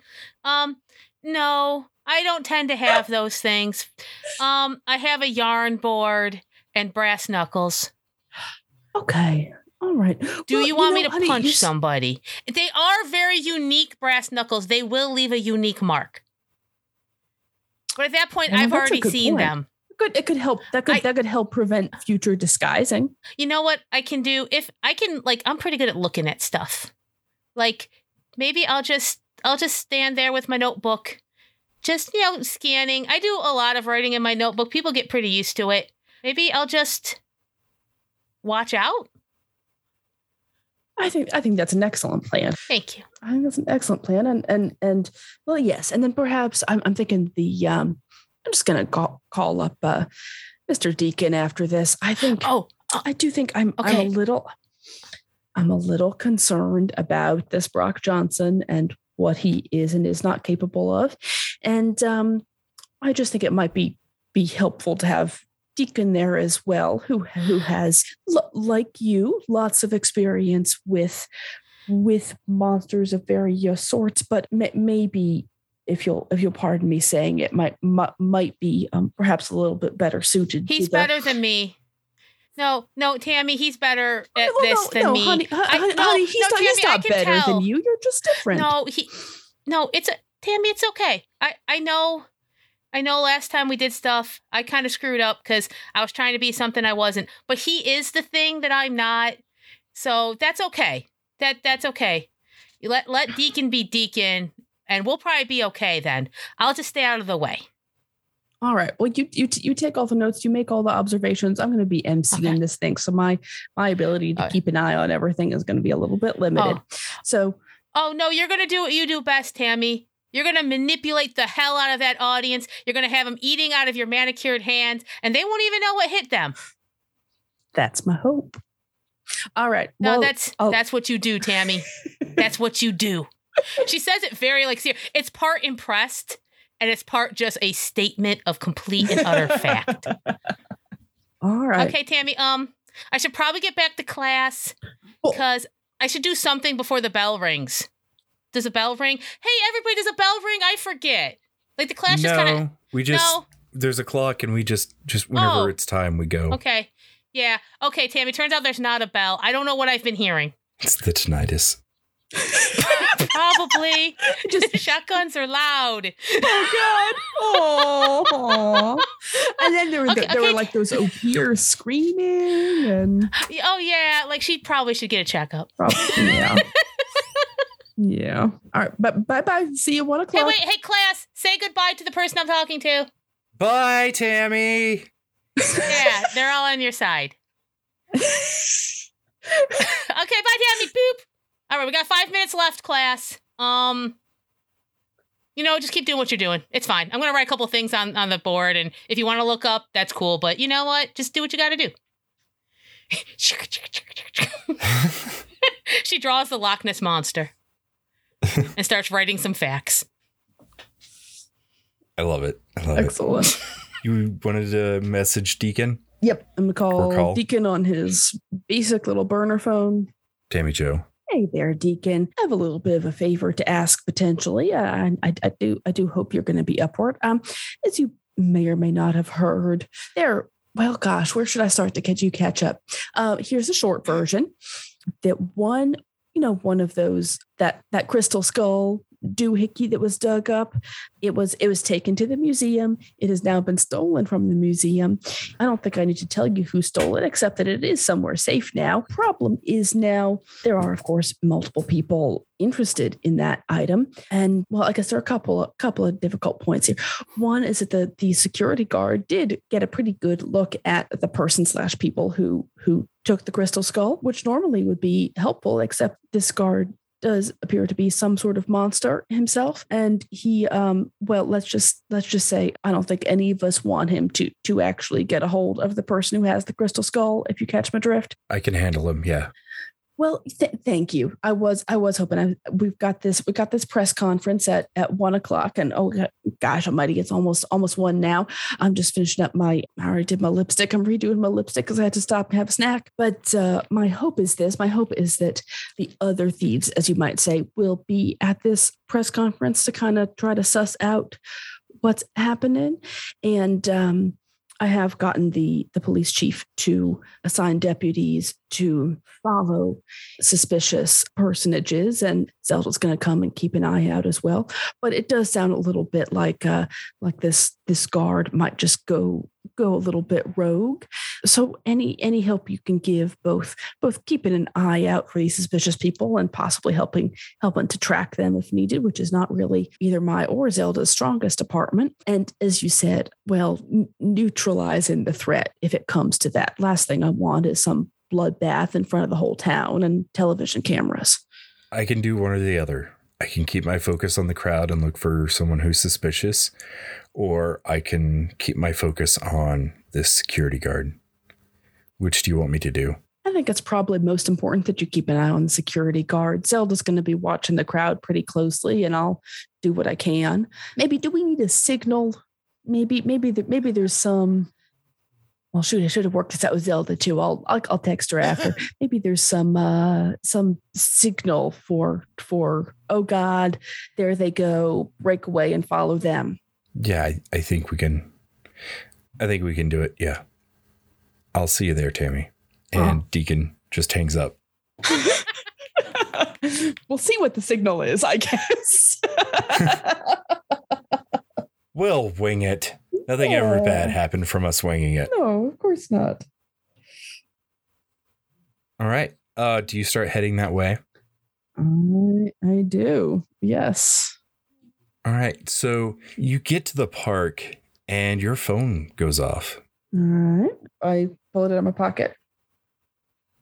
Um, no, I don't tend to have those things. Um, I have a yarn board and brass knuckles. Okay, all right. Do Well, you want me know, to honey, punch you somebody? They are very unique brass knuckles. They will leave a unique mark. But at that point, I've already seen point. them. Good. It could help. That could I- that could help prevent future disguising. You know what I can do? If I can, like, I'm pretty good at looking at stuff. Like, maybe I'll just, I'll just stand there with my notebook, just you know, scanning. I do a lot of writing in my notebook. People get pretty used to it. Maybe I'll just watch out. I think I think that's an excellent plan. Thank you. I think that's an excellent plan. And and and well, yes. And then perhaps I'm I'm thinking the um I'm just gonna call call up uh Mr. Deacon after this. I think Oh, I do think I'm I'm a little I'm a little concerned about this Brock Johnson and what he is and is not capable of. And um I just think it might be be helpful to have Deacon there as well, who who has like you lots of experience with with monsters of various sorts, but may, maybe if you'll if you'll pardon me saying it might might, might be um, perhaps a little bit better suited. to he's the- better than me. No, no, Tammy, he's better at Well, this no, than no, me. honey, I- honey, no, honey, he's no, not, he's Tammy, I not better tell. than you. You're just different. No, he no, it's a Tammy, it's okay. I I know I know last time we did stuff, I kind of screwed up cuz I was trying to be something I wasn't. But he is the thing that I'm not. So that's okay. That that's okay. You let let Deacon be Deacon and we'll probably be okay then. I'll just stay out of the way. All right. Well, you you you take all the notes. You make all the observations. I'm going to be emceeing Okay. this thing, so my my ability to right. keep an eye on everything is going to be a little bit limited. Oh. So Oh no, you're gonna do what you do best, Tammy. You're gonna manipulate the hell out of that audience. You're gonna have them eating out of your manicured hands, and they won't even know what hit them. that's my hope. All right. No, well, that's I'll- that's what you do, Tammy. that's what you do. She says it very like serious. It's part impressed, and it's part just a statement of complete and utter fact. all right. Okay, Tammy. Um, I should probably get back to class Well- because I should do something before the bell rings. Does a bell ring? Hey, everybody! Does a bell ring? I forget. Like the class just kind of no, we just no. there's a clock and we just just whenever Oh. it's time we go. Okay. Yeah. Okay, Tammy. Turns out there's not a bell. I don't know what I've been hearing. It's the tinnitus. Probably. Just Shotguns are loud. oh god. Oh. And then there were Okay, the, there okay. were like those opiers screaming and Oh yeah, like she probably should get a checkup. probably, yeah. yeah. All right. But bye bye. See you at one o'clock. Hey, wait, hey class, say goodbye to the person I'm talking to. Bye, Tammy. Yeah, they're all on your side. Okay, bye, Tammy. Boop. All right, we got five minutes left, class. Um, you know, just keep doing what you're doing. It's fine. I'm gonna write a couple things on on the board, and if you want to look up, that's cool. But you know what? Just do what you got to do. she draws the Loch Ness monster and starts writing some facts. I love it. I love it. Excellent. You wanted to message Deacon? Yep. I'm gonna call, call. Deacon on his basic little burner phone. Tammy Jo. Hey there, Deacon. I have a little bit of a favor to ask potentially. Uh, I, I, I do I do hope you're going to be upward. Um, as you may or may not have heard, there. Well, gosh, where should I start to catch you catch up? Uh, here's a short version. That one, you know, one of those that that crystal skull doohickey that was dug up. It was it was taken to the museum. It has now been stolen from the museum. I don't think I need to tell you who stole it, except that it is somewhere safe now. Problem is now there are of course multiple people interested in that item, and well, I guess there are a couple a couple of difficult points here. One is that the the security guard did get a pretty good look at the person slash people who who took the crystal skull, which normally would be helpful, except this guard does appear to be some sort of monster himself and he um well let's just let's just say i don't think any of us want him to to actually get a hold of the person who has the crystal skull if you catch my drift I can handle him. Yeah. Well, th- thank you. I was I was hoping I, we've got this we got this press conference at at one o'clock, and oh go- gosh Almighty, it's almost almost one now. I'm just finishing up my I already did my lipstick. I'm redoing my lipstick because I had to stop and have a snack. But uh, my hope is this. My hope is that the other thieves, as you might say, will be at this press conference to kind of try to suss out what's happening, and. um I have gotten the the police chief to assign deputies to follow suspicious personages, and Zelda's going to come and keep an eye out as well. But it does sound a little bit like uh, like this this guard might just go go a little bit rogue. So any any help you can give, both both keeping an eye out for these suspicious people and possibly helping helping to track them if needed, which is not really either my or Zelda's strongest department. And as you said, well, n- neutralizing the threat if it comes to that. Last thing I want is some bloodbath in front of the whole town and television cameras. I can do one or the other. I can keep my focus on the crowd and look for someone who's suspicious, or I can keep my focus on this security guard. Which do you want me to do? I think it's probably most important that you keep an eye on the security guard. Zelda's going to be watching the crowd pretty closely, and I'll do what I can. Maybe do we need a signal? Maybe maybe there, maybe there's some. Well, shoot, I should have worked this out with Zelda too. I'll I'll, I'll text her after. maybe there's some uh some signal for for oh God, there they go, break away and follow them. Yeah, I, I think we can. I think we can do it. Yeah. I'll see you there, Tammy. And Deacon just hangs up. we'll see what the signal is, I guess. We'll wing it. Nothing ever bad happened from us winging it. no, of course not. All right. Uh, do you start heading that way? I I do. Yes. All right. So you get to the park and your phone goes off. All right. I pull it out of my pocket.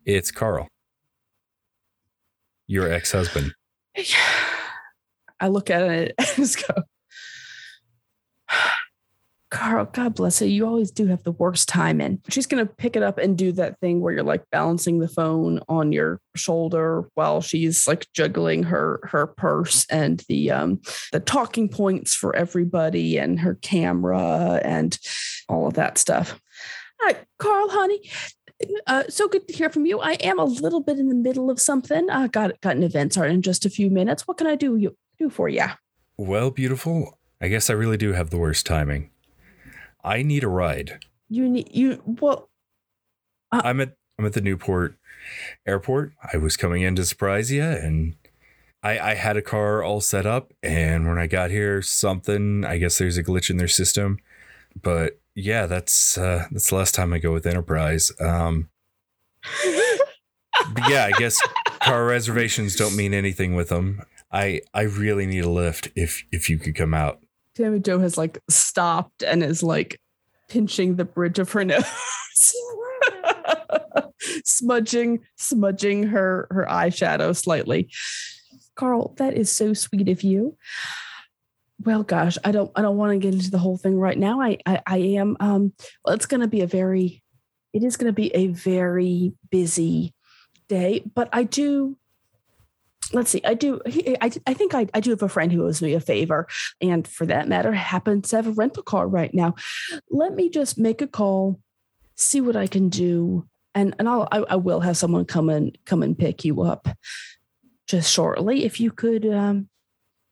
It's Carl, your ex husband. I look at it and just go, Carl, God bless you. You always do have the worst time in. She's going to pick it up and do that thing where you're like balancing the phone on your shoulder while she's like juggling her her purse and the um the talking points for everybody and her camera and all of that stuff. Right, Carl, honey. Uh, so good to hear from you. I am a little bit in the middle of something. I got got an event starting in just a few minutes. What can I do you do for you? Well, beautiful. I guess I really do have the worst timing. I need a ride. You need you well. I'm at I'm at the Newport airport. I was coming in to surprise you and I, I had a car all set up and when I got here something I guess there's a glitch in their system. But yeah, that's uh that's the last time I go with Enterprise. Um yeah, I guess car reservations don't mean anything with them. I I really need a lift if if you could come out. Tammy Jo has like stopped and is like pinching the bridge of her nose. smudging smudging her her eyeshadow slightly carl that is so sweet of you well gosh i don't i don't want to get into the whole thing right now. I i, I am um well it's going to be a very it is going to be a very busy day but i do let's see i do i, I think I, I do have a friend who owes me a favor and for that matter happens to have a rental car right now. Let me just make a call see what i can do and and I'll I, I will have someone come and come and pick you up just shortly. If you could um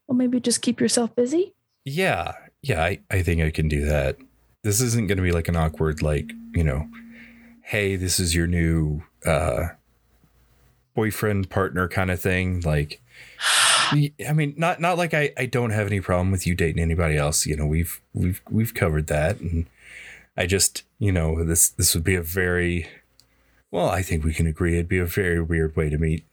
well maybe just keep yourself busy Yeah, yeah, I, I think I can do that. This isn't going to be like an awkward, like, you know, hey, this is your new uh, boyfriend, partner kind of thing. Like, I mean, not not like I, I don't have any problem with you dating anybody else. You know, we've we've we've covered that, and I just you know this this would be a very well. I think we can agree it'd be a very weird way to meet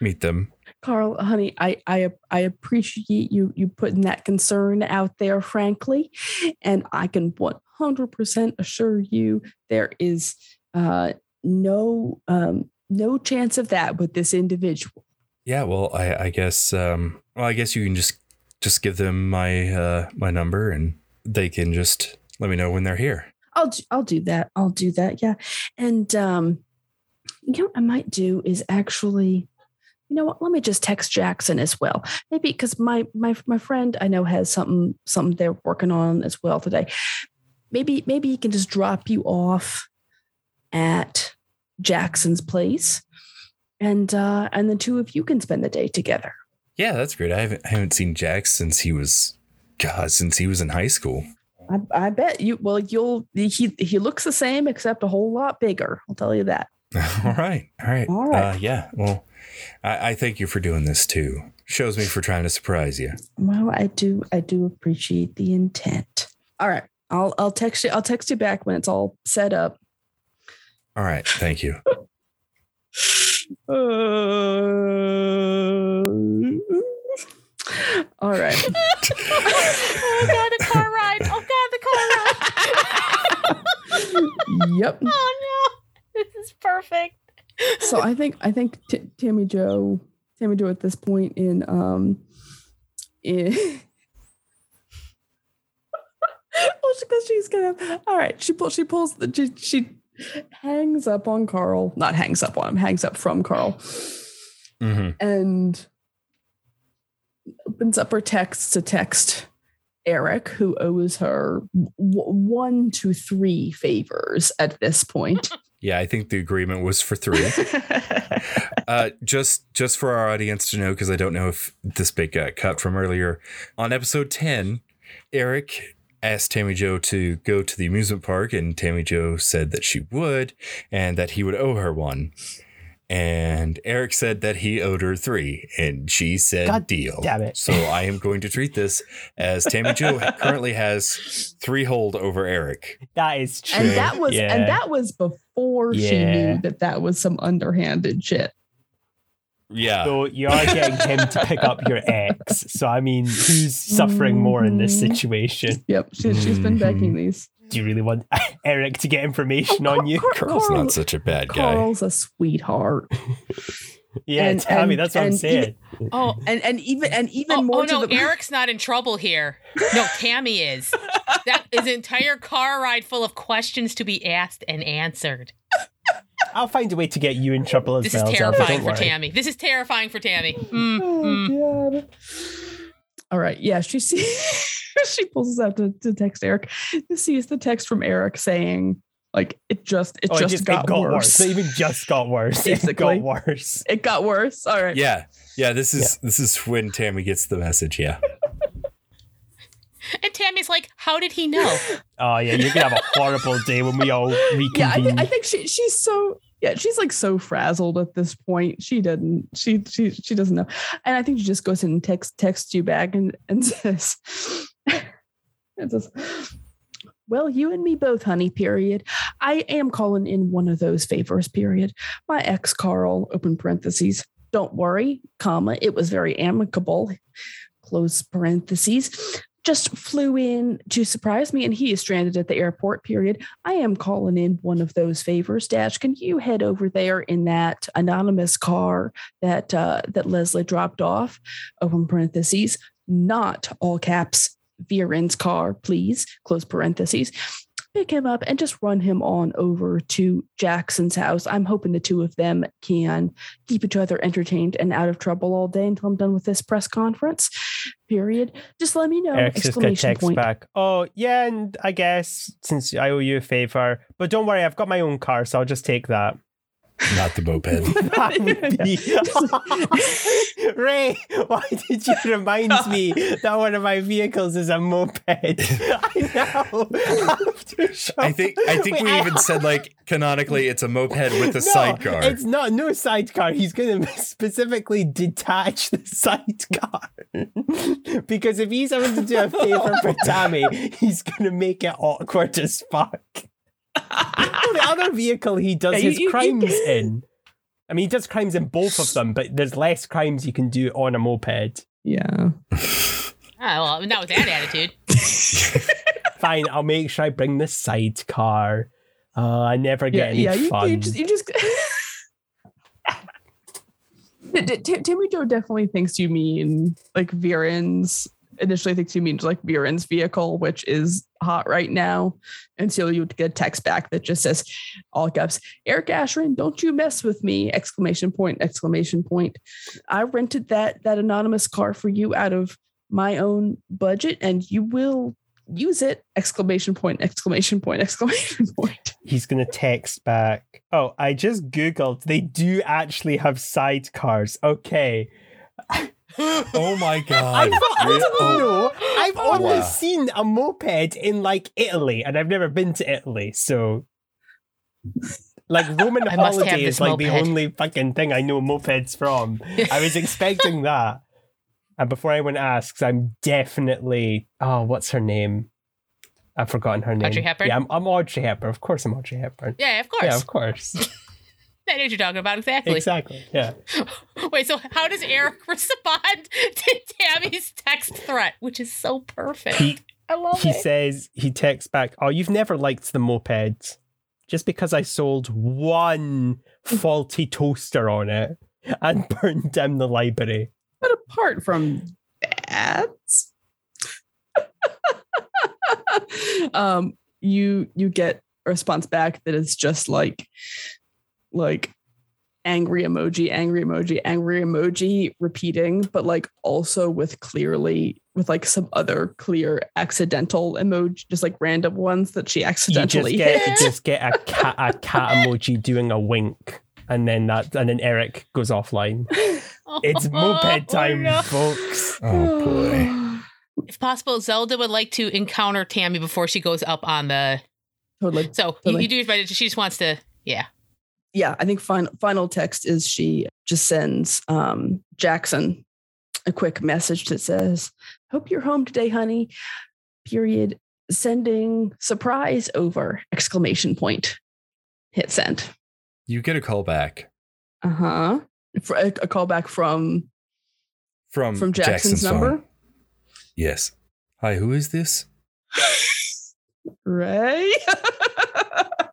meet them. Carl, honey, I, I I appreciate you you putting that concern out there, frankly, and I can one hundred percent assure you there is uh, no um, no chance of that with this individual. Yeah, well, I I guess um, well, I guess you can just just give them my uh my number and they can just let me know when they're here. I'll do- I'll do that. I'll do that. Yeah, and um, you know what I might do is actually, you know what? Let me just text Jackson as well. Maybe because my my my friend I know has something something they're working on as well today. Maybe maybe he can just drop you off at Jackson's place, and uh, and the two of you can spend the day together. Yeah, that's great. I haven't I haven't seen Jack since he was God, since he was in high school. I, I bet you. Well, you'll he he looks the same except a whole lot bigger. I'll tell you that. All right. All right. All right. Uh, yeah. Well, I, I thank you for doing this too. Shows me for trying to surprise you. Well, I do I do appreciate the intent. All right. I'll I'll text you I'll text you back when it's all set up. All right. Thank you. all right. oh god, the car ride. Oh god, the car ride. yep. oh no, this is perfect. So I think I think T- Tammy Jo Tammy Jo at this point in um in well because she's gonna all right she pulls she pulls the she, she hangs up on Carl not hangs up on him hangs up from Carl hmm and opens up her text to text Eric, who owes her w- one to three favors at this point. Yeah, I think the agreement was for three. uh, just just for our audience to know, because I don't know if this bit got cut from earlier. On episode ten, Eric asked Tammy Jo to go to the amusement park, and Tammy Jo said that she would, and that he would owe her one. And Eric said that he owed her three, and she said God deal. damn it. So I am going to treat this as Tammy Jo currently has three hold over Eric. That is true. and that was Yeah. and that was before she knew that that was some underhanded shit. Yeah. So you are getting him to pick up your ex. So I mean, who's suffering more in this Mhm. situation? Yep, she, she's been begging these. Do you really want Eric to get information on you? Car- Carl's Carl- not such a bad guy. Carl's a sweetheart, Yeah, And- Tammy, and- that's what I'm and saying. Oh, and and even and even oh, more oh to no, the Eric's not in trouble here. No, Tammy is. That is an entire car ride full of questions to be asked and answered. I'll find a way to get you in trouble as This well. This is terrifying for worry. Tammy. This is terrifying for Tammy. Mm, Oh, mm. God. All right. Yeah, she sees she pulls us out to, to text Eric. This sees the text from Eric saying, like, it just it Oh, just it got, it got worse. worse. It even just got worse. It Basically. got worse. It got worse. All right. Yeah. Yeah, this is this is when Tammy gets the message, yeah. And Tammy's like, "How did he know?" Oh yeah, you're gonna have a horrible day when we all reconvene. Yeah, I, th- I think she she's so yeah, she's like so frazzled at this point. She doesn't she she she doesn't know. And I think she just goes in and text texts you back and, and says well, you and me both, honey, period. I am calling in one of those favors, period. My ex Carl, open parentheses, don't worry, comma, it was very amicable, close parentheses. Just flew in to surprise me, and he is stranded at the airport. Period. I am calling in one of those favors. Dash, can you head over there in that anonymous car that uh, that Leslie dropped off? Open parentheses. Not all caps. Viren's car, please. Close parentheses. Pick him up and just run him on over to Jackson's house. I'm hoping the two of them can keep each other entertained and out of trouble all day until I'm done with this press conference. Period. Just let me know. Eric's just Exclamation text point. back. Oh yeah, and I guess since I owe you a favor, but don't worry, I've got my own car, so I'll just take that. Not the moped. That would be- Ray, why did you remind me that one of my vehicles is a moped? I know. I think I think Wait, we I- even said like canonically it's a moped with a No, sidecar. It's not no sidecar. He's going to specifically detach the sidecar because if he's having to do a favor for Tammy, he's going to make it awkward as fuck. The other vehicle he does Yeah, you- his you- you- crimes in. I mean, he does crimes in both of them, but there's less crimes you can do on a moped. Yeah. Ah, well, not with that attitude. Fine, I'll make sure I bring the sidecar. Uh, I never get Yeah, any yeah. You, fun. you just, you just. T- T- T- Timmy Joe definitely thinks you mean like Viren's. Initially, thinks you mean like Viren's vehicle, which is hot right now. And so you get a text back that just says, all caps, Eric Asherin, don't you mess with me! Exclamation point! Exclamation point! I rented that that anonymous car for you out of my own budget, and you will use it! Exclamation point! Exclamation point! Exclamation point! he's going to text back. Oh, I just Googled. They do actually have sidecars. Okay. oh my I, god. I Re- don't oh, know. I've oh, only Wow. seen a moped in like Italy, and I've never been to Italy. So, like, Roman I holiday is like the only fucking thing I know mopeds from. I was expecting that. And before anyone asks, I'm definitely. Oh, what's her name? I've forgotten her name. Audrey Hepburn? Yeah, I'm, I'm Audrey Hepburn. Of course, I'm Audrey Hepburn. Yeah, of course. Yeah, of course. I know what you're talking about exactly. exactly. Yeah. Wait, so how does Eric respond to Tammy's text threat, which is so perfect? He I love he it. He says he texts back, "Oh, you've never liked the moped, just because I sold one faulty toaster on it and burned down the library." But apart from that, um, you you get a response back that is just like like angry emoji, angry emoji, angry emoji repeating, but like also with clearly with like some other clear accidental emoji, just like random ones that she You just accidentally get hit. just get a cat a cat emoji doing a wink, and then that and then Eric goes offline. It's oh, moped oh, time, Oh, no. folks. oh boy. If possible, Zelda would like to encounter Tammy before she goes up on the. totally. So you, Totally. you do it, but she just wants to. Yeah. Yeah, I think final final text is she just sends um, Jackson a quick message that says, "Hope you're home today, honey." Period. Sending surprise over exclamation point. Hit send. You get a call back Uh huh. A, a callback from from from Jackson's, number. phone. Yes. Hi, who is this? Ray.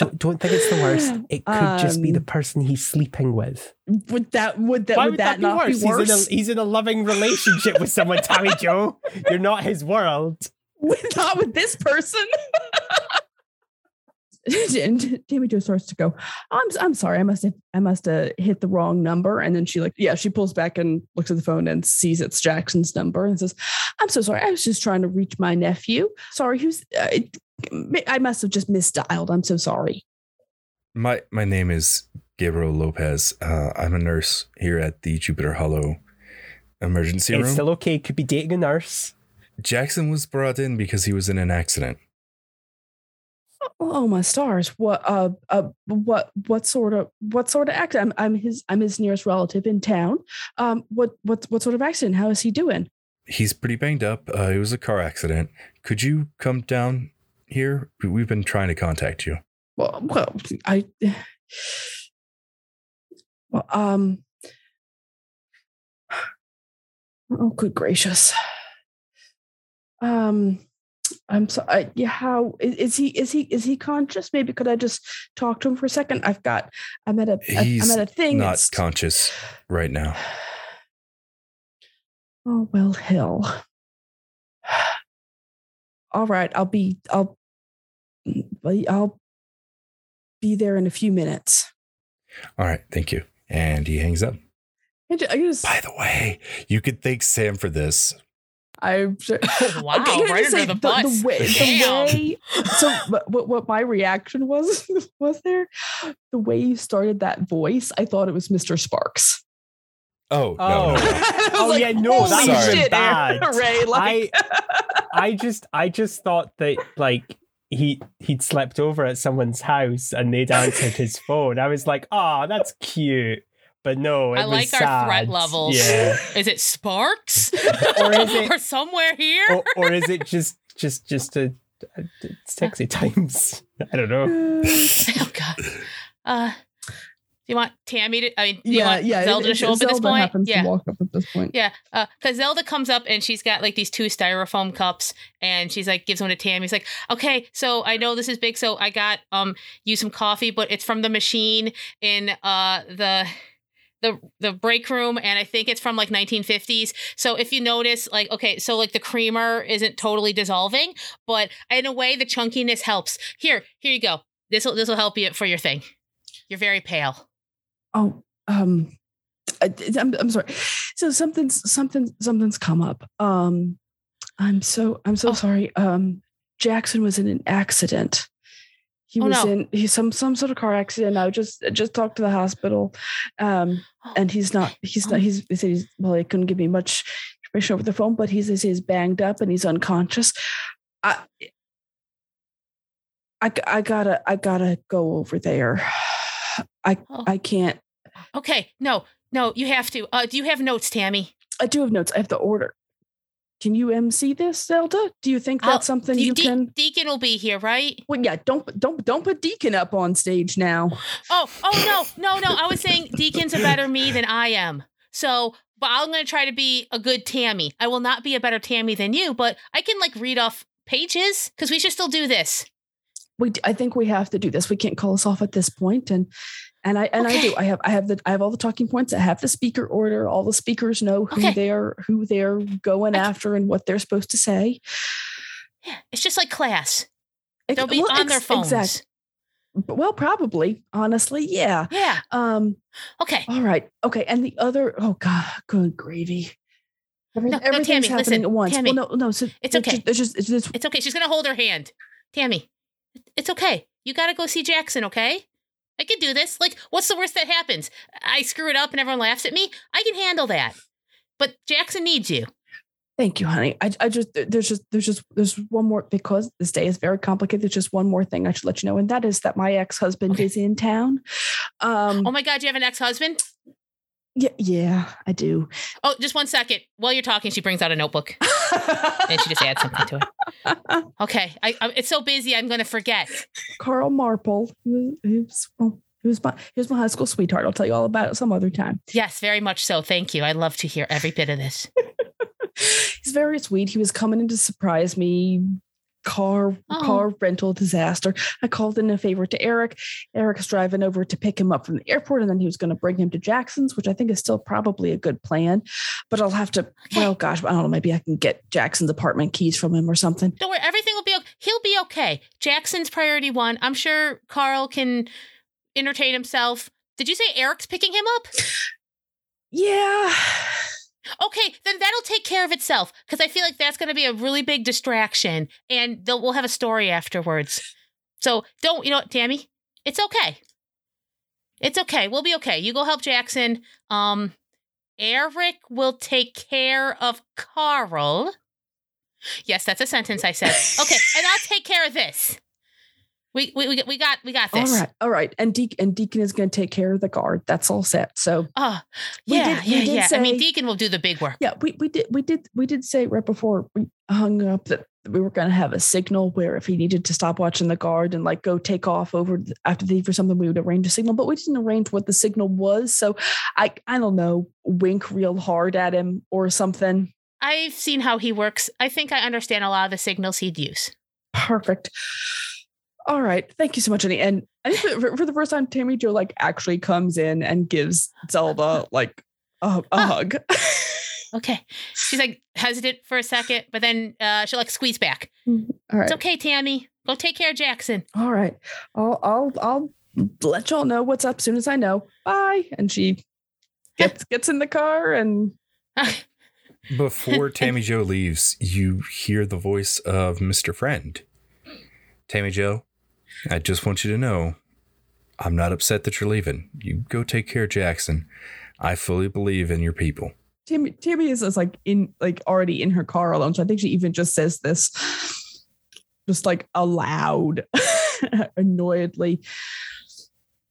Don't, don't think it's the worst. It could just be the Um, person he's sleeping with. would that would that Why would, would that, that, not be be worse? worse? He's, in a, he's in a loving relationship with someone, Tammy Joe. You're not his world. with, not with this person. and Tammy Jo starts to go, I'm I'm sorry, I must have I must have hit the wrong number. And then she like, yeah, she pulls back and looks at the phone and sees it's Jackson's number and says, I'm so sorry. I was just trying to reach my nephew. Sorry, who's uh, I must have just misdialed. I'm so sorry. My my name is Gabriel Lopez. Uh, I'm a nurse here at the Jupiter Hollow emergency It's room. still okay. Could be dating a nurse. Jackson was brought in because he was in an accident. Oh my stars! What uh uh what what sort of what sort of accident? I'm, I'm his I'm his nearest relative in town. Um, what what what sort of accident? How is he doing? He's pretty banged up. Uh, it was a car accident. Could you come down here? We- We've been trying to contact you. Well, well, I. Well, um. Oh, good gracious. Um, I'm sorry. Yeah, how is, he? Is he? Is he conscious? Maybe could I just talk to him for a second? I've got. I'm at a. He's I'm at a thing. He's not it's- conscious right now. Oh well, hell. All right, I'll be. I'll. I'll be there in a few minutes. All right, thank you. And he hangs up. I just. By the way, you could thank Sam for this. I'm sure. wow, Okay, can right just under say the bus. way, the Damn. way so what, what what my reaction was was there the way you started that voice i thought it was mr sparks Oh, no, Oh. no, no. Oh. I was Oh, like, yeah, no, that "Holy was even shit, bad. Ray, like, I I just I just thought that like he he'd slept over at someone's house and they'd answered his phone. I was like, oh, that's cute. But no, it I was like our threat levels. Yeah. Is it Sparks? Or is it- or somewhere here? or, or is it just just just a, a it's sexy times? I don't know. oh God. Uh, do you want Tammy to? I mean, do you yeah want yeah Zelda to it- show up at this Zelda point? happens Yeah. to walk up at this point Yeah, because Zelda comes up and she's got like these two styrofoam cups, and she's like gives one to Tammy. He's like, "Okay, so I know this is big, so I got um you some coffee, but it's from the machine in uh the." The, the break room and I think it's from like 1950s. So if you notice, like okay, so like the creamer isn't totally dissolving, but in a way the chunkiness helps. Here, here you go. This will this will help you for your thing. You're very pale. oh um I, I'm, I'm sorry so something's something something's come up um i'm so i'm so Oh. sorry um jackson was in an accident he Oh, was no. in he's some some sort of car accident i just just talked to the hospital um and he's not he's not he's he said he's well he couldn't give me much information over the phone but he says he's banged up and he's unconscious i i, I gotta i gotta go over there i Oh. i can't Okay, no, no, you have to. Uh, do you have notes, Tammy? I do have notes. I have the order. Can you MC this, Zelda? Do you think I'll- that's something De- you De- can? Deacon will be here, right? Well, yeah. Don't don't don't put Deacon up on stage now. Oh, oh no, no, no. I was saying Deacon's a better me than I am. So, but I'm going to try to be a good Tammy. I will not be a better Tammy than you, but I can like read off pages because we should still do this. We I think we have to do this. We can't call us off at this. And and I and I do. I have I have the I have all the talking points. I have the speaker order. All the speakers know who Okay. they're who they're going I- after and what they're supposed to say. Yeah, it's just like class. It- They'll be well, on their phones. exact- Well, probably. Honestly, yeah. Yeah. Um. Okay. All right. Okay. And the other, oh God, good gravy. Every, No, no, everything's Tammy, happening listen, at once. Tammy. well, no, no. So It's okay. Just, it's just, it's just, It's okay. She's going to hold her hand. Tammy, it's okay. You got to go see Jackson, okay? I can do this. Like, what's the worst that happens? I screw it up and everyone laughs at me. I can handle that. But Jackson needs you. thank you, honey. I, I just, there's just, there's just, there's one more because this day is very complicated. There's just one more thing I should let you know, and that is that my ex husband Okay. is in town. Um. Oh my God, you have an ex husband? Yeah, yeah, I do. Oh, just one second. While you're talking, she brings out a notebook and she just adds something to it. Okay. I, I, it's so busy, I'm going to forget. Carl Marple. He was, he was, well, oh, he was my, he was my high school sweetheart. I'll tell you all about it some other time. Yes, very much so. Thank you. I love to hear every bit of this. He's very sweet. He was coming in to surprise me. Car Oh. car rental disaster. I called in a favor to Eric. Eric's driving over to pick him up from the airport, and then he was going to bring him to Jackson's, which I think is still probably a good plan. But I'll have to. Well, gosh, I don't know. Maybe I can get Jackson's apartment keys from him or something. Don't worry, everything will be okay. He'll be okay. Jackson's priority one. I'm sure Carl can entertain himself. Did you say Eric's picking him up? Yeah. Okay, then that'll take care of itself because I feel like that's going to be a really big distraction, and we'll have a story afterwards. So don't, you know what, Tammy? It's okay. It's okay. We'll be okay. You go help Jackson. Um, Eric will take care of Carl. Yes, that's a sentence I said. Okay, and I'll take care of this. We we we, got we got this. All right, all right. And Deacon and Deacon is going to take care of the guard. That's all set. So Oh, yeah, did- yeah, yeah. I mean, Deacon will do the big work. Yeah, we, we did we did we did say right before we hung up that we were going to have a signal where if he needed to stop watching the guard and like go take off over after the for something, we would arrange a signal. But we didn't arrange what the signal was, so I I don't know, wink real hard at him or something. I've seen how he works. I think I understand a lot of the signals he'd use. Perfect. All right, thank you so much, Annie. And I think for, for the first time, Tammy Jo like actually comes in and gives Zelda like a, a Oh. hug. Okay. She's like hesitant for a second, but then uh, she'll like squeeze back. All right. It's okay, Tammy. Go take care of Jackson. All right. I'll I'll I'll let y'all know what's up as soon as I know. Bye. And she gets gets in the car and Before Tammy Jo leaves, you hear the voice of Mr. Friend. Tammy Jo, I just want you to know I'm not upset that you're leaving. You go take care of Jackson. I fully believe in your people. Tammy Tammy is, is like in like already in her car alone. So I think she even just says this just like aloud, annoyedly.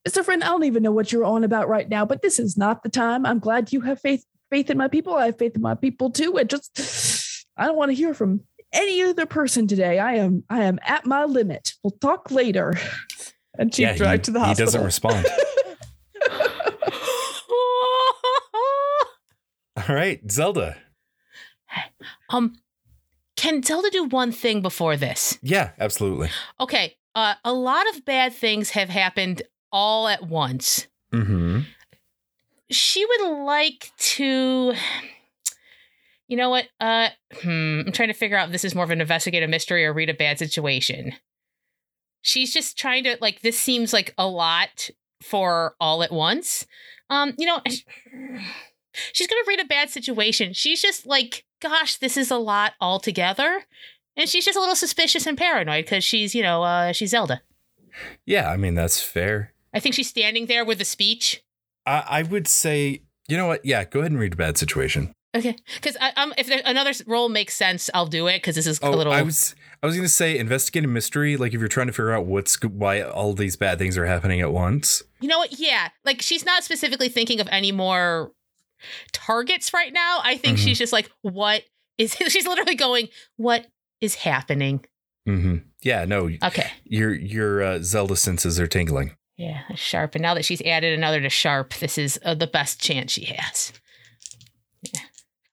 Mr. Friend, I don't even know what you're on about right now, but this is not the time. I'm glad you have faith faith in my people. I have faith in my people too. It just I don't want to hear from any other person today. I am I am at my limit. We'll talk later. And she Yeah, dragged to the hospital. he doesn't respond. All right, Zelda. um, can Zelda do one thing before this? Yeah, absolutely. Okay. Uh, a lot of bad things have happened all at once. Mm-hmm. She would like to. You know what? Uh, hmm, I'm trying to figure out if this is more of an investigative mystery or read a bad situation. She's just trying to like. This seems like a lot for all at once. Um, you know, she's gonna read a bad situation. She's just like, gosh, this is a lot altogether, and she's just a little suspicious and paranoid because she's, you know, uh, she's Zelda. Yeah, I mean that's fair. I think she's standing there with a speech. I, I would say, you know what? Yeah, go ahead and read a bad situation. Okay, because um, if there, another role makes sense, I'll do it because this is Oh, a little. I was I was gonna say investigative mystery. Like if you're trying to figure out what's why all these bad things are happening at once. You know what? Yeah, like she's not specifically thinking of any more targets right now. I think Mhm. she's just like, what is? She's literally going, what is happening? Mm-hmm. Yeah, no, Okay. your your uh, Zelda senses are tingling. Yeah, sharp. And now that she's added another to sharp, this is uh, the best chance she has.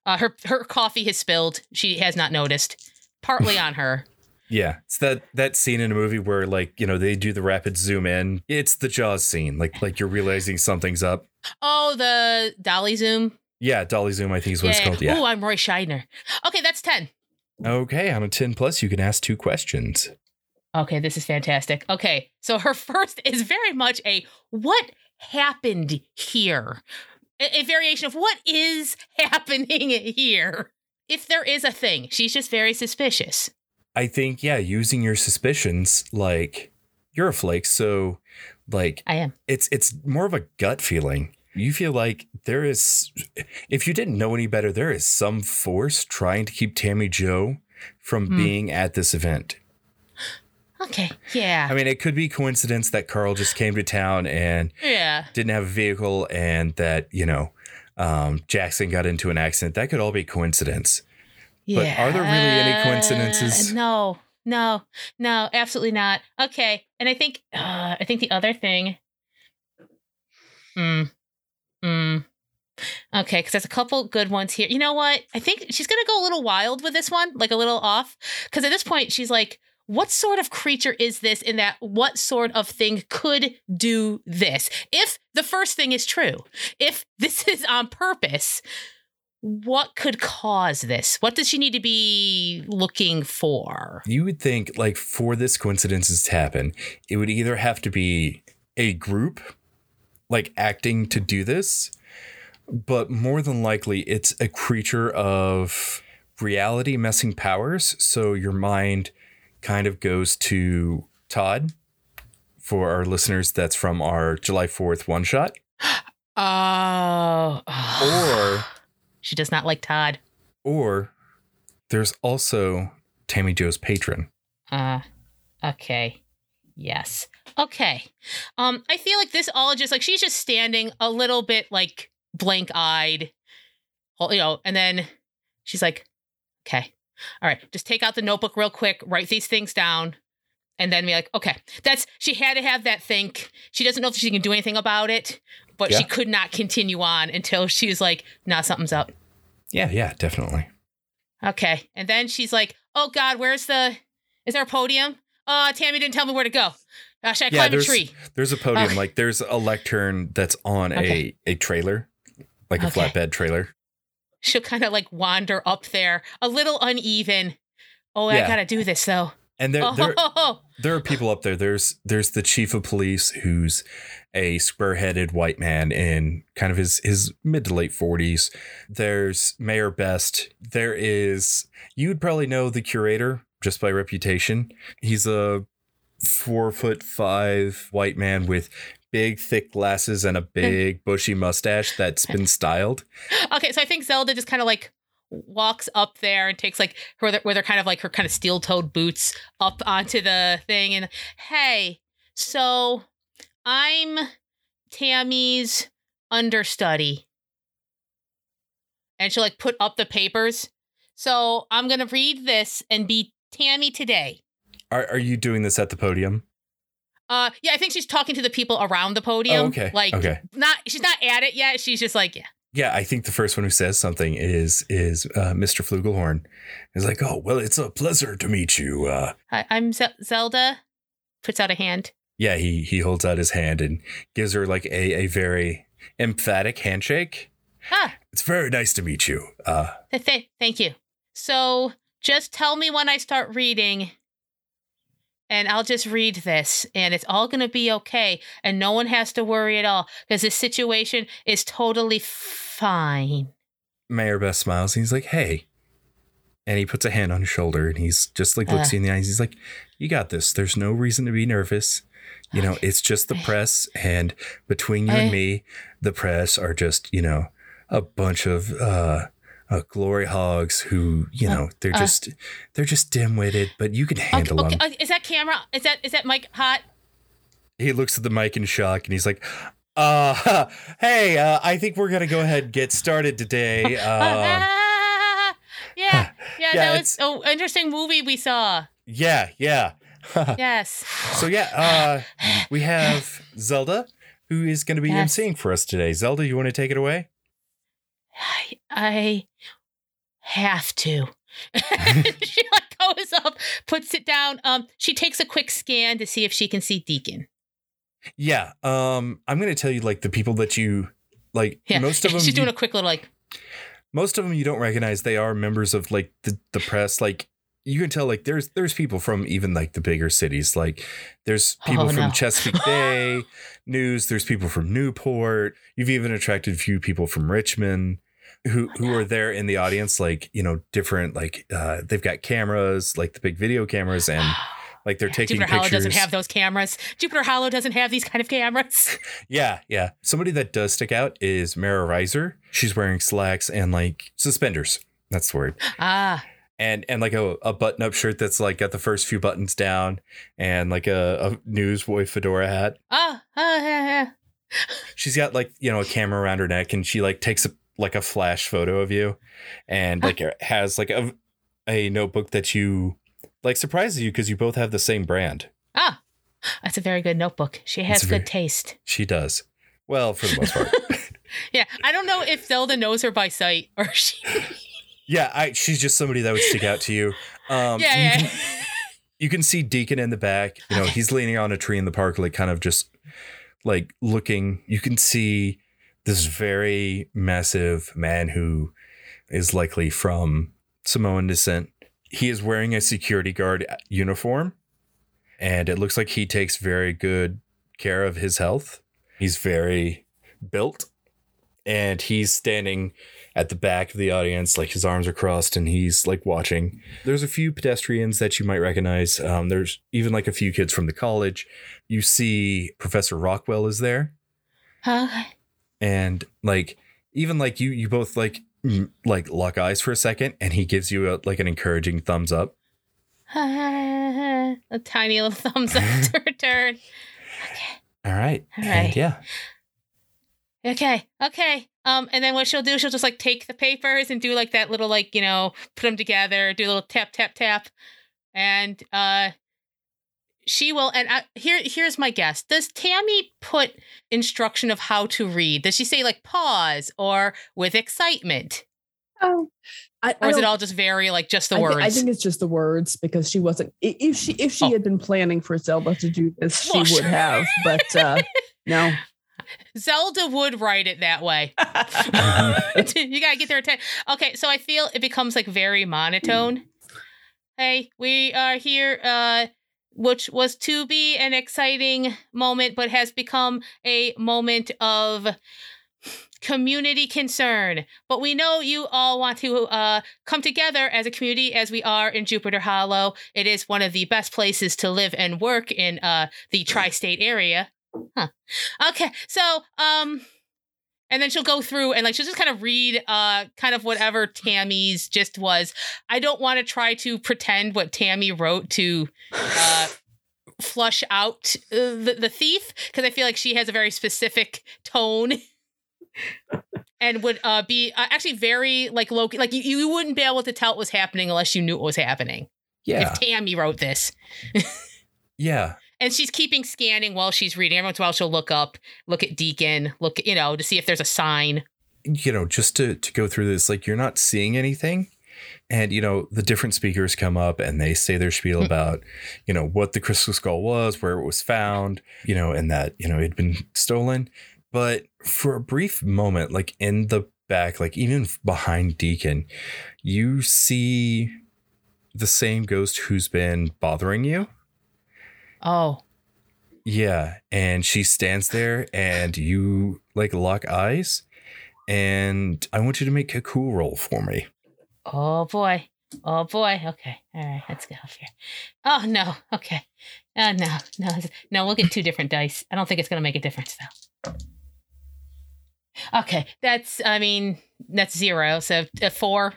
Yeah. Uh, her her coffee has spilled. She has not noticed. Partly on her. Yeah, it's that that scene in a movie where like you know they do the rapid zoom in. It's the Jaws scene. Like like you're realizing something's up. Oh, the dolly zoom. Yeah, dolly zoom. I think is what it's called. Oh, Yeah. I'm Roy Scheider. Okay, that's ten. Okay, on a ten plus, you can ask two questions. Okay, this is fantastic. Okay, so her first is very much a what happened here? A, a variation of what is happening here. If there is a thing, she's just very suspicious. I think yeah, using your suspicions, like you're a flake, so like I am. it's it's more of a gut feeling. You feel like there is, if you didn't know any better, there is some force trying to keep Tammy Jo from Hmm. being at this event. Okay, yeah. I mean, it could be coincidence that Carl just came to town and yeah. didn't have a vehicle, and that you know um, Jackson got into an accident. That could all be coincidence. But are there really any coincidences? Uh, No, no, no, absolutely not. Okay, and I think uh, I think the other thing. Hmm. Hmm. Okay, because there's a couple good ones here. You know what? I think she's gonna go a little wild with this one, like a little off. Because at this point, she's like, "What sort of creature is this? In that, what sort of thing could do this? If the first thing is true, if this is on purpose, what could cause this? What does she need to be looking for? You would think, like, for this coincidences to happen, it would either have to be a group, like, acting to do this, but more than likely, it's a creature of reality messing powers. So your mind kind of goes to Todd. For our listeners, that's from our July 4th one shot. Oh. Or, she does not like Todd. or there's also Tammy Jo's patron. Uh okay. Yes. Okay. Um I feel like this all just like she's just standing a little bit like blank-eyed. You know, and then she's like, "Okay. All right, just take out the notebook real quick, write these things down." And then be like, okay, that's she had to have that think. She doesn't know if she can do anything about it, but she could not continue on until she was like, nah, something's up. Yeah, yeah, definitely. Okay. And then she's like, oh God, where's the, is there a podium? Uh, Tammy didn't tell me where to go. Uh, should I Yeah, climb a tree? there's a podium, Okay. like there's a lectern that's on Okay. a a trailer, like a Okay. flatbed trailer. She'll kind of like wander up there, a little uneven. Oh, I gotta do this though. And there, there, Oh, there are people up there. There's there's the chief of police who's a square-headed white man in kind of his his mid to late 40s. There's Mayor Best. There is you would probably know the curator just by reputation. He's a four foot five white man with big thick glasses and a hmm. big bushy mustache that's been styled. okay, so I think Zelda just kind of like walks up there and takes like where they're, where they're kind of like her kind of steel-toed boots up onto the thing and hey, so I'm Tammy's understudy. And she'll like put up the papers. So I'm gonna read this and be Tammy today. Are are you doing this at the podium? Uh yeah, I think she's talking to the people around the podium. Oh, okay. Like Okay. not she's not at it yet. She's just like, yeah. Yeah, I think the first one who says something is is uh, Mr. Flugelhorn. He's like, "Oh, well, it's a pleasure to meet you." Uh, Hi, I'm Ze- Zelda. Puts out a hand. yeah, he he holds out his hand and gives her like a a very emphatic handshake. Ah, It's very nice to meet you. Uh, th- th- thank you. So just tell me when I start reading, and I'll just read this, and it's all going to be okay, and no one has to worry at all because this situation is totally fine. Mayor Best smiles and he's like, "Hey," and he puts a hand on his shoulder and he's just like looks Uh. you in the eyes. He's like, "You got this. There's no reason to be nervous. You know, it's just the press, and between you and me, the press are just you know a bunch of uh, uh glory hogs who you Uh, know they're uh. just they're just dim-witted, but you can handle okay, them." uh, is that camera? Is that is that mic hot? He looks at the mic in shock and he's like. Uh, hey, uh, I think we're gonna go ahead and get started today. Ah, yeah, yeah, Yeah, that was oh interesting movie we saw. yeah, yeah. Yes. So yeah, uh, we have Zelda, who is going to be Yes. emceeing for us today. Zelda, you want to take it away? I, I have to. she like goes up, puts it down. Um, she takes a quick scan to see if she can see Deacon. Yeah. Um, I'm going to tell you like the people that you like. Yeah, Most of them, She's you, doing a quick little like. most of them you don't recognize. They are members of like the the press. Like you can tell like there's there's people from even like the bigger cities. Like there's people Oh, from no. Chesapeake Bay News. There's people from Newport. You've even attracted a few people from Richmond. Who, who are there in the audience like you know different like uh they've got cameras like the big video cameras and like they're taking pictures Jupiter Hollow doesn't have those cameras. Jupiter Hollow doesn't have these kind of cameras. Yeah, yeah. Somebody that does stick out is Mara Reiser. She's wearing slacks and like suspenders. That's the word. Ah, And and like a, a button up shirt that's like got the first few buttons down and like a, a newsboy fedora hat. ah, ah, yeah, yeah. She's got like, you know, a camera around her neck and she like takes a like a flash photo of you and like has like a a notebook that you like surprises you because you both have the same brand. Ah, that's a very good notebook. She has It's good very- taste. She does. Well, for the most part. Yeah, I don't know if Zelda knows her by sight or she. yeah, I she's just somebody that would stick out to you. Um yeah, you yeah. can- you can see Deacon in the back. You know, Okay. he's leaning on a tree in the park, like kind of just like looking. You can see this very massive man who is likely from Samoan descent. He is wearing a security guard uniform, and it looks like he takes very good care of his health. He's very built, and he's standing at the back of the audience, like his arms are crossed, and he's like watching. There's a few pedestrians that you might recognize. Um, there's even like a few kids from the college. You see Professor Rockwell is there, Huh? And like even like you, you both like mm, like lock eyes for a second, and he gives you a, like an encouraging thumbs up. a tiny little thumbs up to return. Okay. All right, All and yeah, Okay, okay. Um, and then what she'll do, she'll just like take the papers and do like that little like you know put them together, do a little tap tap tap, and uh, she will. And I, here here's my guess: Does Tammy put instruction of how to read? Does she say like pause or with excitement, Oh, I, or is it all just very like just the I, thi- words? I think it's just the words because she wasn't. If she if she Oh. had been planning for Zelda to do this, she Well, would sure. have. But uh, no. Zelda would write it that way. you gotta get their attention. Okay, so I feel it becomes like very monotone. hey, we are here, uh, which was to be an exciting moment, but has become a moment of community concern. But we know you all want to uh, come together as a community as we are in Jupiter Hollow. It is one of the best places to live and work in uh, the tri state area. Huh. Okay, so, um, and then she'll go through and like she'll just kind of read uh kind of whatever Tammy's just was. I don't want to try to pretend what Tammy wrote to uh flush out uh, the, the thief because I feel like she has a very specific tone and would uh be uh, actually very like low like you, you wouldn't be able to tell what was happening unless you knew what was happening. Yeah. If Tammy wrote this. Yeah. And she's keeping scanning while she's reading. Every once in a while, she'll look up, look at Deacon, look, you know, to see if there's a sign. you know, just to to go through this, like you're not seeing anything. And you know, the different speakers come up and they say their spiel hmm. about, you know, what the crystal skull was, where it was found, you know, and that, you know, it had been stolen. But for a brief moment, like in the back, like even behind Deacon, you see the same ghost who's been bothering you. Oh, Yeah, and she stands there and you like lock eyes and I want you to make a cool roll for me. oh boy. Oh boy. Okay. All right. Let's get off here. Oh no. Okay. Oh no. No. No. We'll get two different dice. I don't think it's gonna make a difference though. Okay. That's. I mean, that's zero. So a four.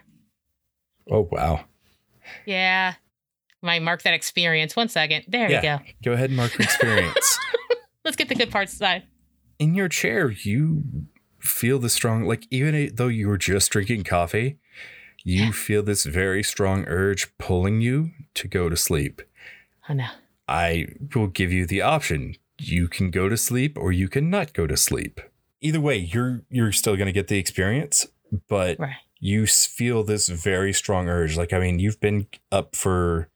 Oh wow. Yeah. Might mark that experience. One second. There Yeah. you go. Go ahead and mark your experience. Let's get the good parts aside. In your chair, you feel the strong like even though you were just drinking coffee, you feel this very strong urge pulling you to go to sleep. Oh no. I will give you the option. You can go to sleep or you can not go to sleep. Either way, you're you're still going to get the experience, but Right. you feel this very strong urge. Like I mean, you've been up for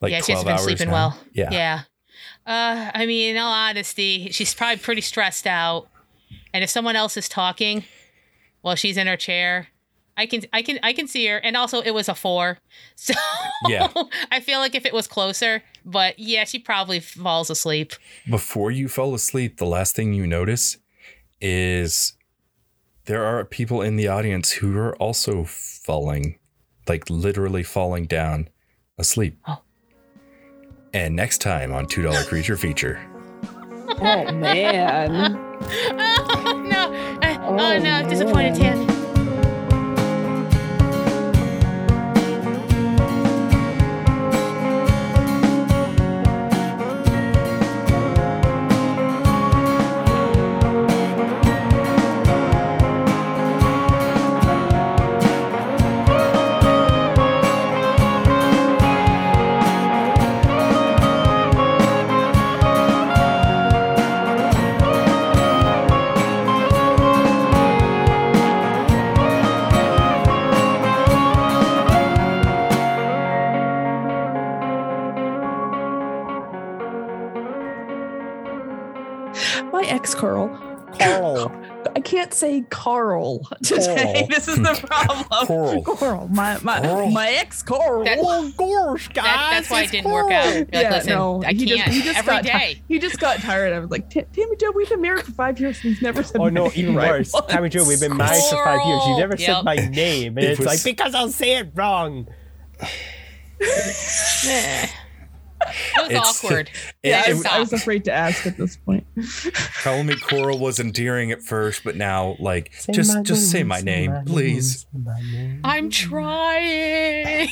like yeah, she hasn't been sleeping now. well. Yeah. Yeah. Uh, I mean, in all honesty, she's probably pretty stressed out. And if someone else is talking while she's in her chair, I can I can I can see her. And also it was a four. So Yeah. I feel like if it was closer, but yeah, she probably falls asleep. Before you fall asleep, the last thing you notice is there are people in the audience who are also falling, like literally falling down asleep. Oh. And next time on $2 Creature Feature. Oh man. oh no. Uh, oh, Oh, no, disappointed man. Tammy. My can't say Carl today. Carl. This is the problem. Coral. Carl. My my Carl. my ex Carl. That- Oh gosh, guys. That, that's why it it's didn't work out. Carl. Like, Yeah, listen, no, I he just- can't he just every got ti- day. He just got tired. I was like, "Ta- Tammy Jo, we've been married for five years. We've never said my name. Oh no, even right worse. once." Tammy Jo, we've been married for five years. You never Yep. said my name. And It it's was- like, because I'll say it wrong. It was It's- awkward. Yeah, I It- was, I was afraid to ask at this point. Calling me Coral was endearing at first, but now, like, Say just my just say name, my name, my please. name, my name. I'm trying.